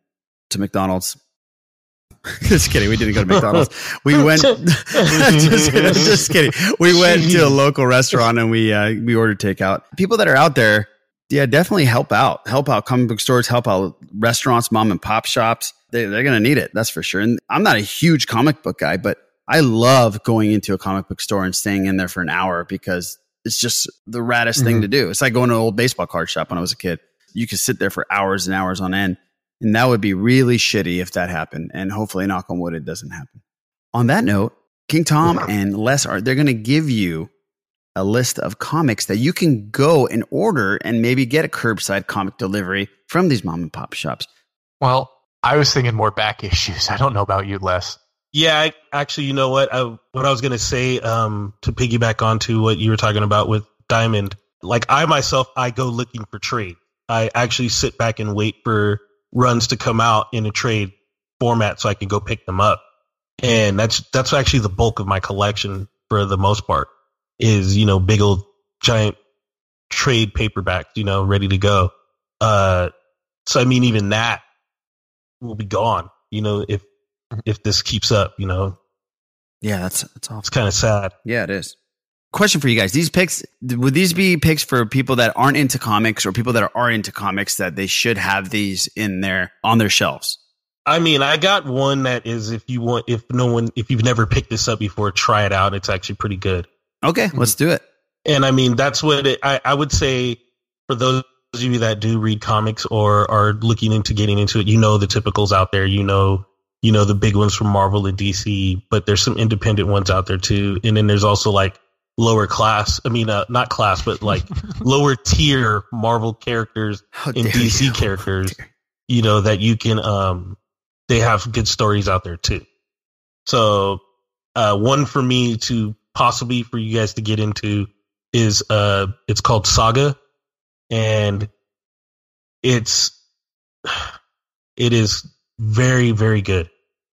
to McDonald's. [LAUGHS] just kidding. We didn't go to McDonald's. [LAUGHS] We went. just, [LAUGHS] just kidding. We went to a local restaurant and we uh, we ordered takeout. People that are out there, yeah, definitely help out. Help out comic book stores. Help out restaurants, mom and pop shops. They, they're going to need it. That's for sure. And I'm not a huge comic book guy, but I love going into a comic book store and staying in there for an hour because it's just the raddest thing Mhm. to do. It's like going to an old baseball card shop when I was a kid. You could sit there for hours and hours on end. And that would be really shitty if that happened. And hopefully, knock on wood, it doesn't happen. On that note, King Tom and Les are they're going to give you a list of comics that you can go and order and maybe get a curbside comic delivery from these mom and pop shops. Well, I was thinking more back [LAUGHS] issues. I don't know about you, Les. Yeah, I, actually, you know what? I, what I was gonna say um, to piggyback onto what you were talking about with Diamond. Like I myself, I go looking for trade. I actually sit back and wait for runs to come out in a trade format so I can go pick them up. And that's that's actually the bulk of my collection for the most part. Is you know big old giant trade paperbacks, you know, ready to go. Uh, so I mean, even that will be gone. You know, if if this keeps up, you know, Yeah, that's that's awful. it's kind of sad. Yeah, it is. Question for you guys: These picks would these be picks for people that aren't into comics or people that are into comics that they should have these in their on their shelves? I mean, I got one that is if you want, if no one, if you've never picked this up before, try it out. It's actually pretty good. Okay, hmm. let's do it. And I mean, that's what it, I, I would say for those of you that do read comics or are looking into getting into it, you know, the typicals out there, you know, you know, the big ones from Marvel and DC, but there's some independent ones out there too. And then there's also like lower class. I mean, uh, not class, but like [LAUGHS] lower tier Marvel characters and dare DC characters, you know, that you can, um, they have good stories out there too. So, uh, one for me to possibly for you guys to get into is, uh, it's called Saga and it's, [SIGHS] it is very, very good.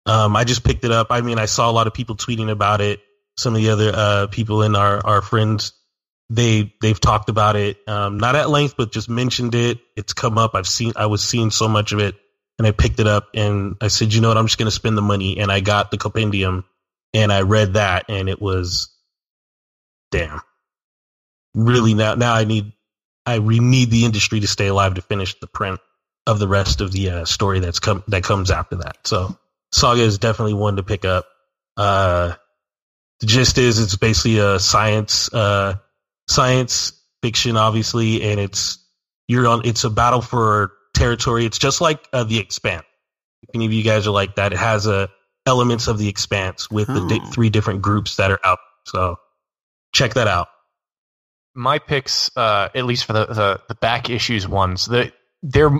Um, I just picked it up. I mean, I saw a lot of people tweeting about it. Some of the other, uh, people in our, our friends, they, they've talked about it, um, not at length, but just mentioned it. It's come up. I've seen, I was seeing so much of it and I picked it up and I said, you know what? I'm just going to spend the money. And I got the compendium and I read that and it was damn. Really now, now I need, I re- need the industry to stay alive to finish the print of the rest of the uh, story that's come, that comes after that. So Saga is definitely one to pick up. Uh, the gist is it's basically a science, uh, science fiction, obviously, and it's, you're on, it's a battle for territory. It's just like uh, the Expanse. If any of you guys are like that, it has uh, elements of the Expanse with the di- Oh. three different groups that are out. So check that out. my picks, uh, at least for the, the, the back issues ones, the, they're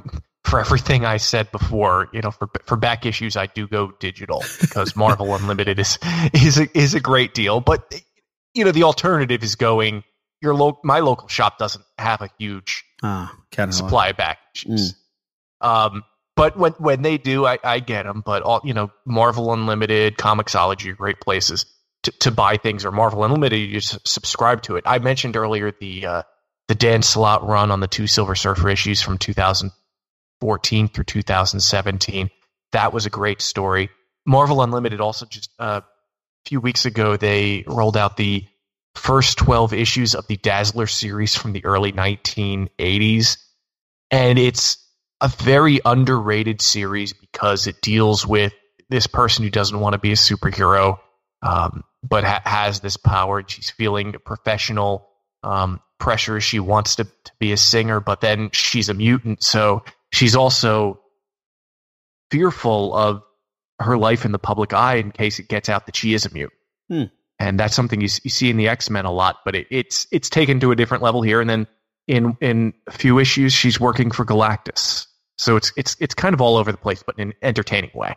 for everything I said before. You know, for for back issues, I do go digital because [LAUGHS] Marvel Unlimited is is a, is a great deal. But you know, the alternative is going. Your lo- my local shop doesn't have a huge Ah, supply of back issues. Um, but when when they do, I, I get them. But all you know, Marvel Unlimited, Comixology, are great places to, to buy things. Or Marvel Unlimited, you just subscribe to it. I mentioned earlier the uh, the Dan Slott run on the two Silver Surfer issues from 2014 through 2017. That was a great story. Marvel Unlimited also just uh, a few weeks ago they rolled out the first 12 issues of the Dazzler series from the early 1980s and it's a very underrated series because it deals with this person who doesn't want to be a superhero um, but ha- has this power she's feeling professional um, pressure she wants to, to be a singer but then she's a mutant so she's also fearful of her life in the public eye in case it gets out that she is a mutant Hmm. and that's something you, you see in the X-Men a lot but it, it's it's taken to a different level here and then in in a few issues she's working for Galactus so it's it's it's kind of all over the place but in an entertaining way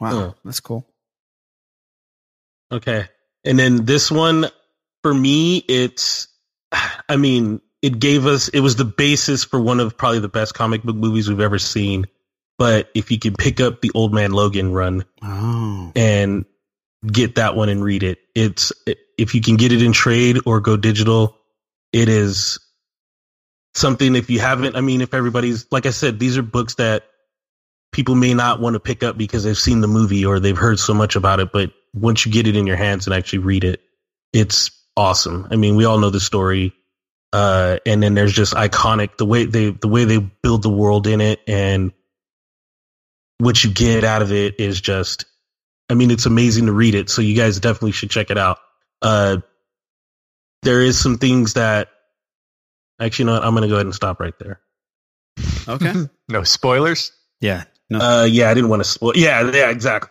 Wow, Uh. that's cool. Okay. And then this one, for me, it's, I mean, it gave us, it was the basis for one of probably the best comic book movies we've ever seen. But if you can pick up the Old Man Logan run Oh, and get that one and read it, it's, if you can get it in trade or go digital, it is something if you haven't, I mean, if everybody's, like I said, these are books that people may not want to pick up because they've seen the movie or they've heard so much about it. But once you get it in your hands and actually read it, it's awesome. I mean, we all know the story. Uh, and then there's just iconic the way they the way they build the world in it and what you get out of it is just I mean, it's amazing to read it. So you guys definitely should check it out. Uh, there is some things that actually, you know what? I'm going to go ahead and stop right there. Okay. [LAUGHS] no spoilers. yeah. No. Uh, yeah, I didn't want to spoil. Yeah, yeah, exactly.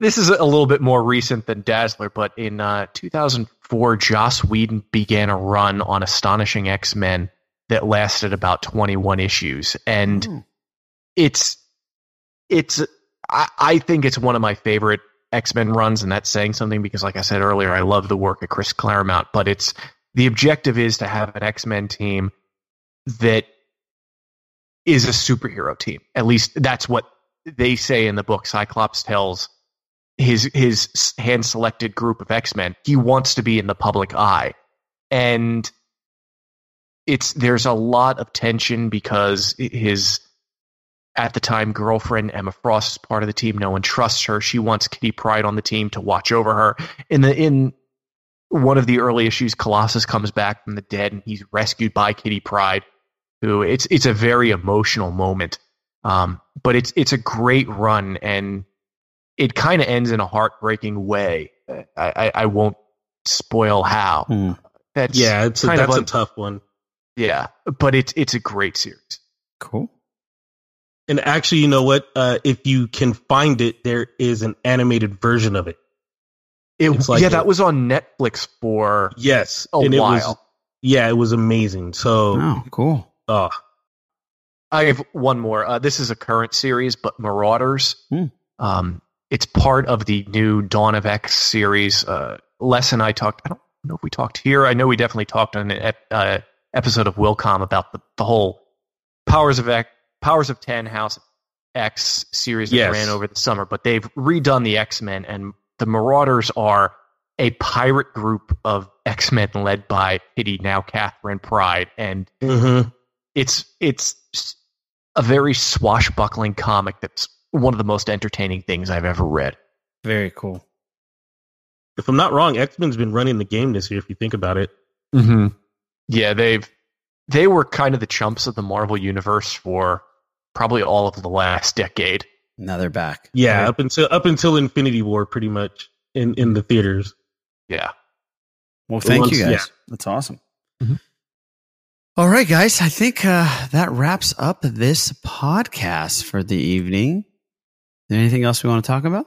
This is a little bit more recent than Dazzler, but in uh, 2004, Joss Whedon began a run on Astonishing X Men that lasted about 21 issues, and it's it's I, I think it's one of my favorite X Men runs, and that's saying something because, like I said earlier, I love the work of Chris Claremont. But it's the objective is to have an X Men team that is a superhero team. At least that's what they say in the book. Cyclops tells his his hand selected group of X Men he wants to be in the public eye, and it's there's a lot of tension because his at the time girlfriend Emma Frost is part of the team. No one trusts her. She wants Kitty Pryde on the team to watch over her. In the in one of the early issues, Colossus comes back from the dead and he's rescued by Kitty Pryde, who it's it's a very emotional moment. Um, but it's it's a great run and it kind of ends in a heartbreaking way. I, I, I won't spoil how. That's Yeah, it's a, kind of that's a un- tough one. yeah, but it's it's a great series. Cool. And actually, you know what? Uh, if you can find it, there is an animated version of it. It, It's like yeah, a- that was on Netflix for Yes, a and it while. was yeah, it was amazing. So Oh, cool. oh, I have one more. Uh, this is a current series, but Marauders. Hmm. Um, it's part of the new Dawn of X series. Uh, Les and I talked. I don't know if we talked here. I know we definitely talked on an uh, episode of Wilcom about the, the whole Powers of X, Powers of Ten, House X series that Yes. ran over the summer. But they've redone the X Men, and the Marauders are a pirate group of X Men led by Kitty, now Catherine Pryde, and mhm. it's it's a very swashbuckling comic that's one of the most entertaining things I've ever read. Very cool. if I'm not wrong, X Men's been running the game this year. If you think about it, Mm-hmm. Yeah, they've they were kind of the chumps of the Marvel universe for probably all of the last decade. Now they're back. yeah, Right. up until up until Infinity War, pretty much in in the theaters. Yeah. Well, thank you guys. yeah. That's awesome. Mm-hmm. All right, guys. I think uh, that wraps up this podcast for the evening. Is there anything else we want to talk about?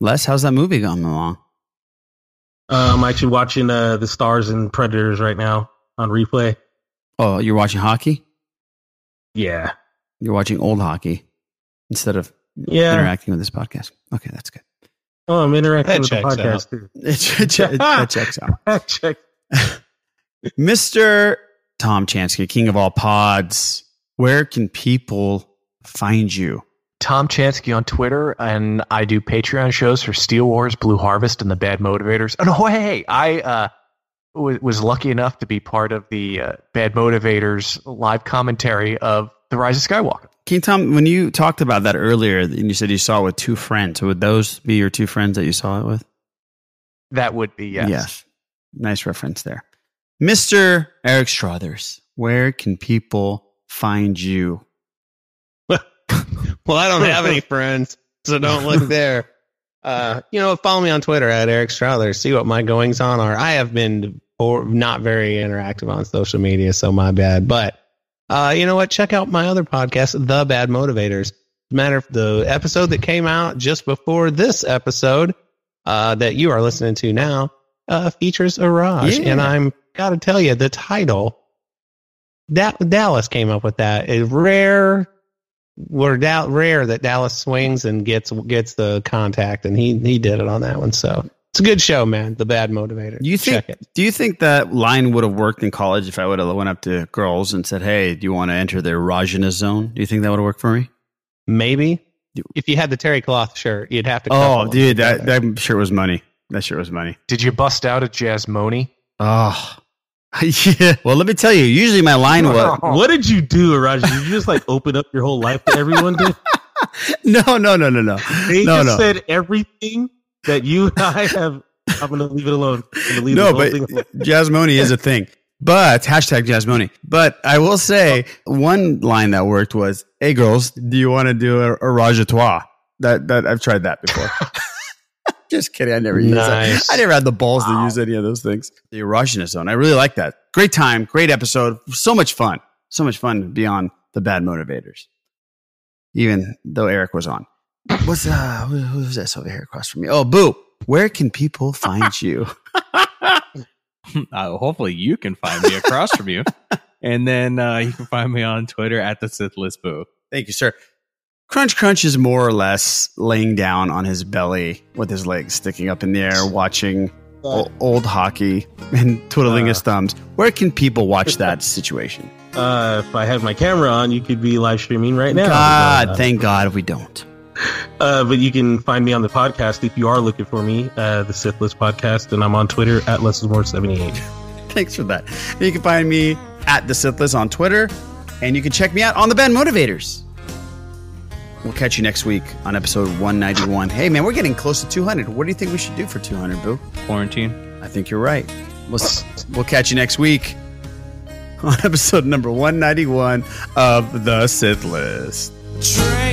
Les, how's that movie going along? Uh, I'm actually watching uh, the Stars and Predators right now on replay. Oh, you're watching hockey? Yeah, You're watching old hockey instead of Yeah. interacting with this podcast. Okay, that's good. oh, I'm interacting That with the podcast out. too. It, che- [LAUGHS] that checks out. That check. Mr. Tom Chansky, king of all pods, where can people find you? Tom Chansky on Twitter, and I do Patreon shows for Steel Wars, Blue Harvest, and the Bad Motivators. And oh, hey, hey, I uh, w- was lucky enough to be part of the uh, Bad Motivators live commentary of The Rise of Skywalker. King Tom, when you talked about that earlier, and you said you saw it with two friends, would those be your two friends that you saw it with? That would be yes. Nice reference there. Mr. Eric Strothers, where can people find you? [LAUGHS] Well, I don't have any [LAUGHS] friends, so don't look there. Uh, you know, follow me on Twitter at Eric Strother. See what my goings on are. I have been or not very interactive on social media, so my bad. But uh, you know what? Check out my other podcast, The Bad Motivators. Matter of the episode that came out just before this episode uh, that you are listening to now uh, features Iraj, Yeah. and I'm got to tell you the title. that Dallas came up with that. A rare were doubt rare that Dallas swings and gets gets the contact, and he he did it on that one. So it's a good show, man. The Bad Motivator. You think? Check it. Do you think that line would have worked in college if I would have went up to girls and said, "Hey, do you want to enter the erogenous zone?" Do you think that would have worked for me? Maybe if you had the terry cloth shirt, you'd have to. Oh, dude, that that shirt was money. That shirt was money. Did you bust out a Jasmoni? Oh, [LAUGHS] yeah. Well, let me tell you. Usually, my line was [LAUGHS] What did you do, Roger? Did you just like open up your whole life to everyone? Dude? [LAUGHS] no, no, no, no, no. They no, just no. said everything that you and I have. I'm gonna leave it alone. I'm leave no, but. Jasmoni is a thing. But hashtag Jasmoni. But I will say one line that worked was, "Hey girls, do you want to do a, a rajatoire?" That that I've tried that before. Just kidding. I never used Nice. that. I never had the balls to use any of those things. The erogenous zone. I really like that. Great time. Great episode. So much fun. So much fun beyond the bad motivators. Even though Eric was on. What's uh who- who's this over here across from me? Oh, Boo. Where can people find you? [LAUGHS] [LAUGHS] uh, hopefully you can find me across from you. [LAUGHS] And then uh, you can find me on Twitter at the Sith List Boo. Thank you, sir. Crunch Crunch is more or less laying down on his belly with his legs sticking up in the air, watching o- old hockey and twiddling his thumbs. Where can people watch that situation? Uh, if I had my camera on, you could be live streaming right now. God, Uh, thank God if we don't. Uh, but you can find me on the podcast if you are looking for me, uh, the Sith List podcast, and I'm on Twitter at lessismore78. [LAUGHS] Thanks for that. And you can find me at the Sith List on Twitter, and you can check me out on the Bad Motivators. We'll catch you next week on episode 191. Hey, man, we're getting close to 200. What do you think we should do for 200, Boo? Quarantine. I think you're right. We'll, we'll catch you next week [LAUGHS] on episode number 191 of The Sith List. Train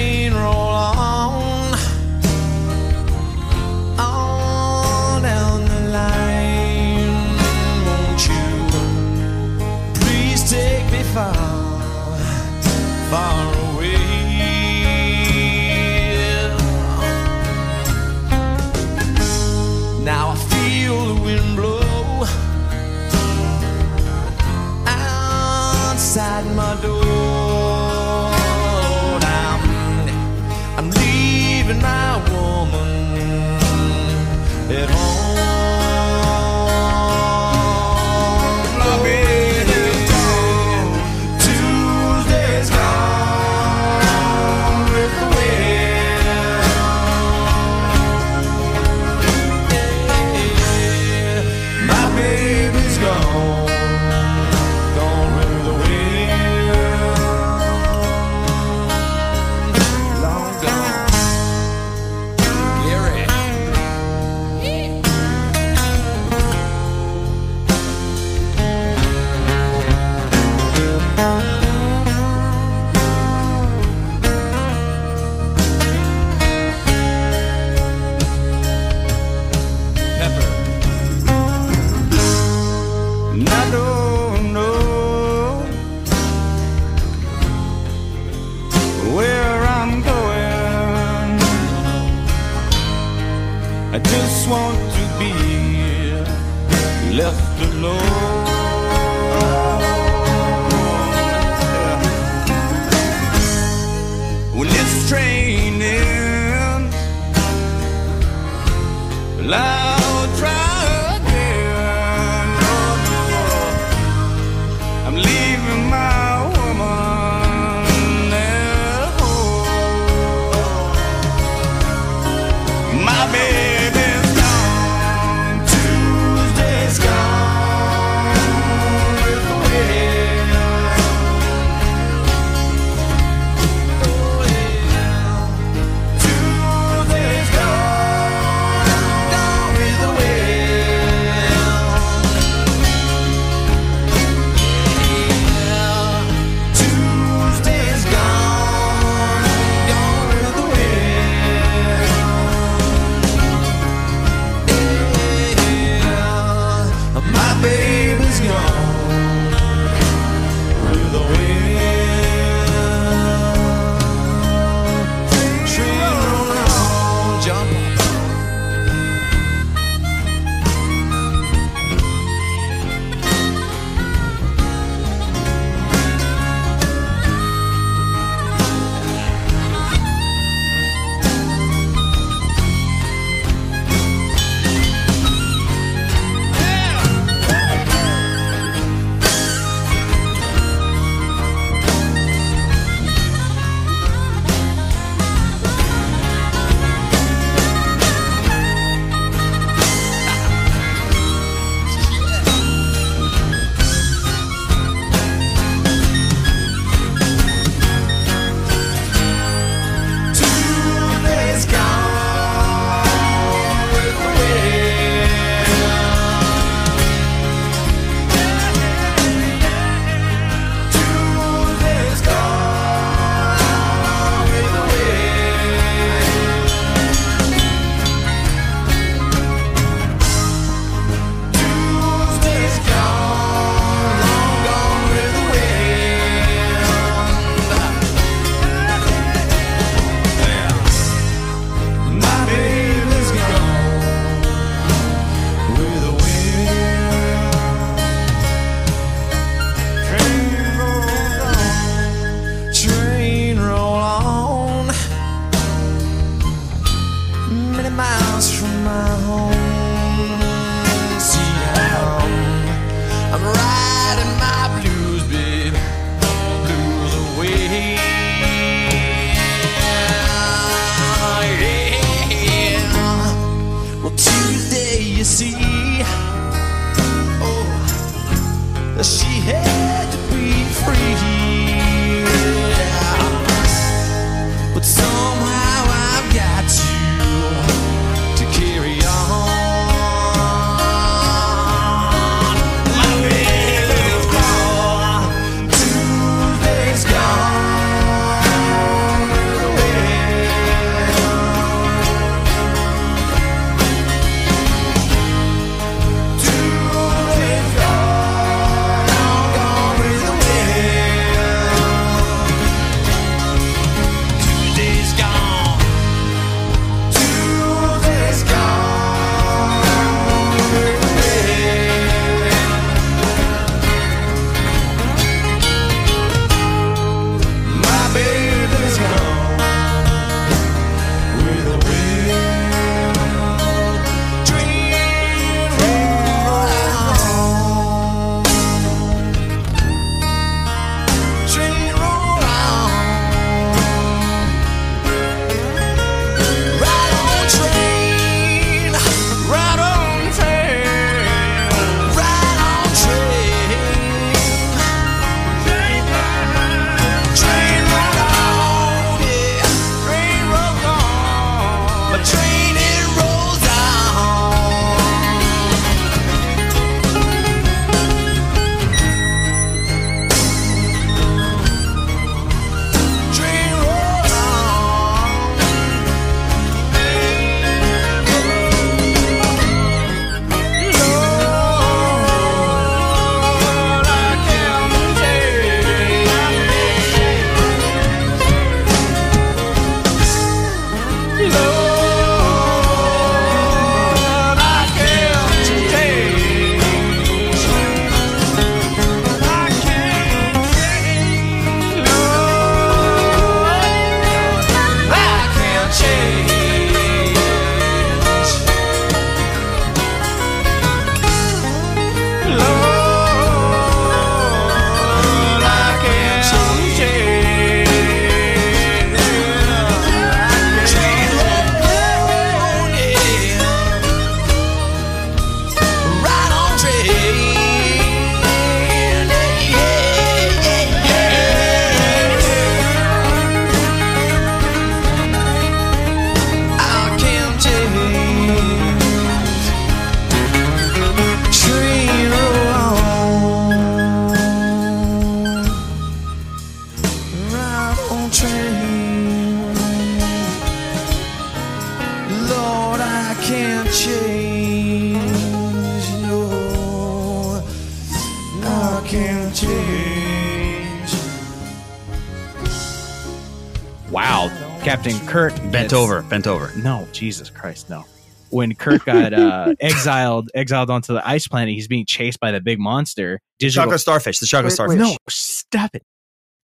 Jesus Christ, no. When Kirk got uh, [LAUGHS] exiled, exiled onto the ice planet, he's being chased by the big monster. Digital- Chocolate starfish. The chocolate Wait, starfish. No, stop it.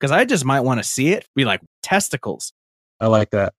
Because I just might want to see it. Be like testicles. I like that.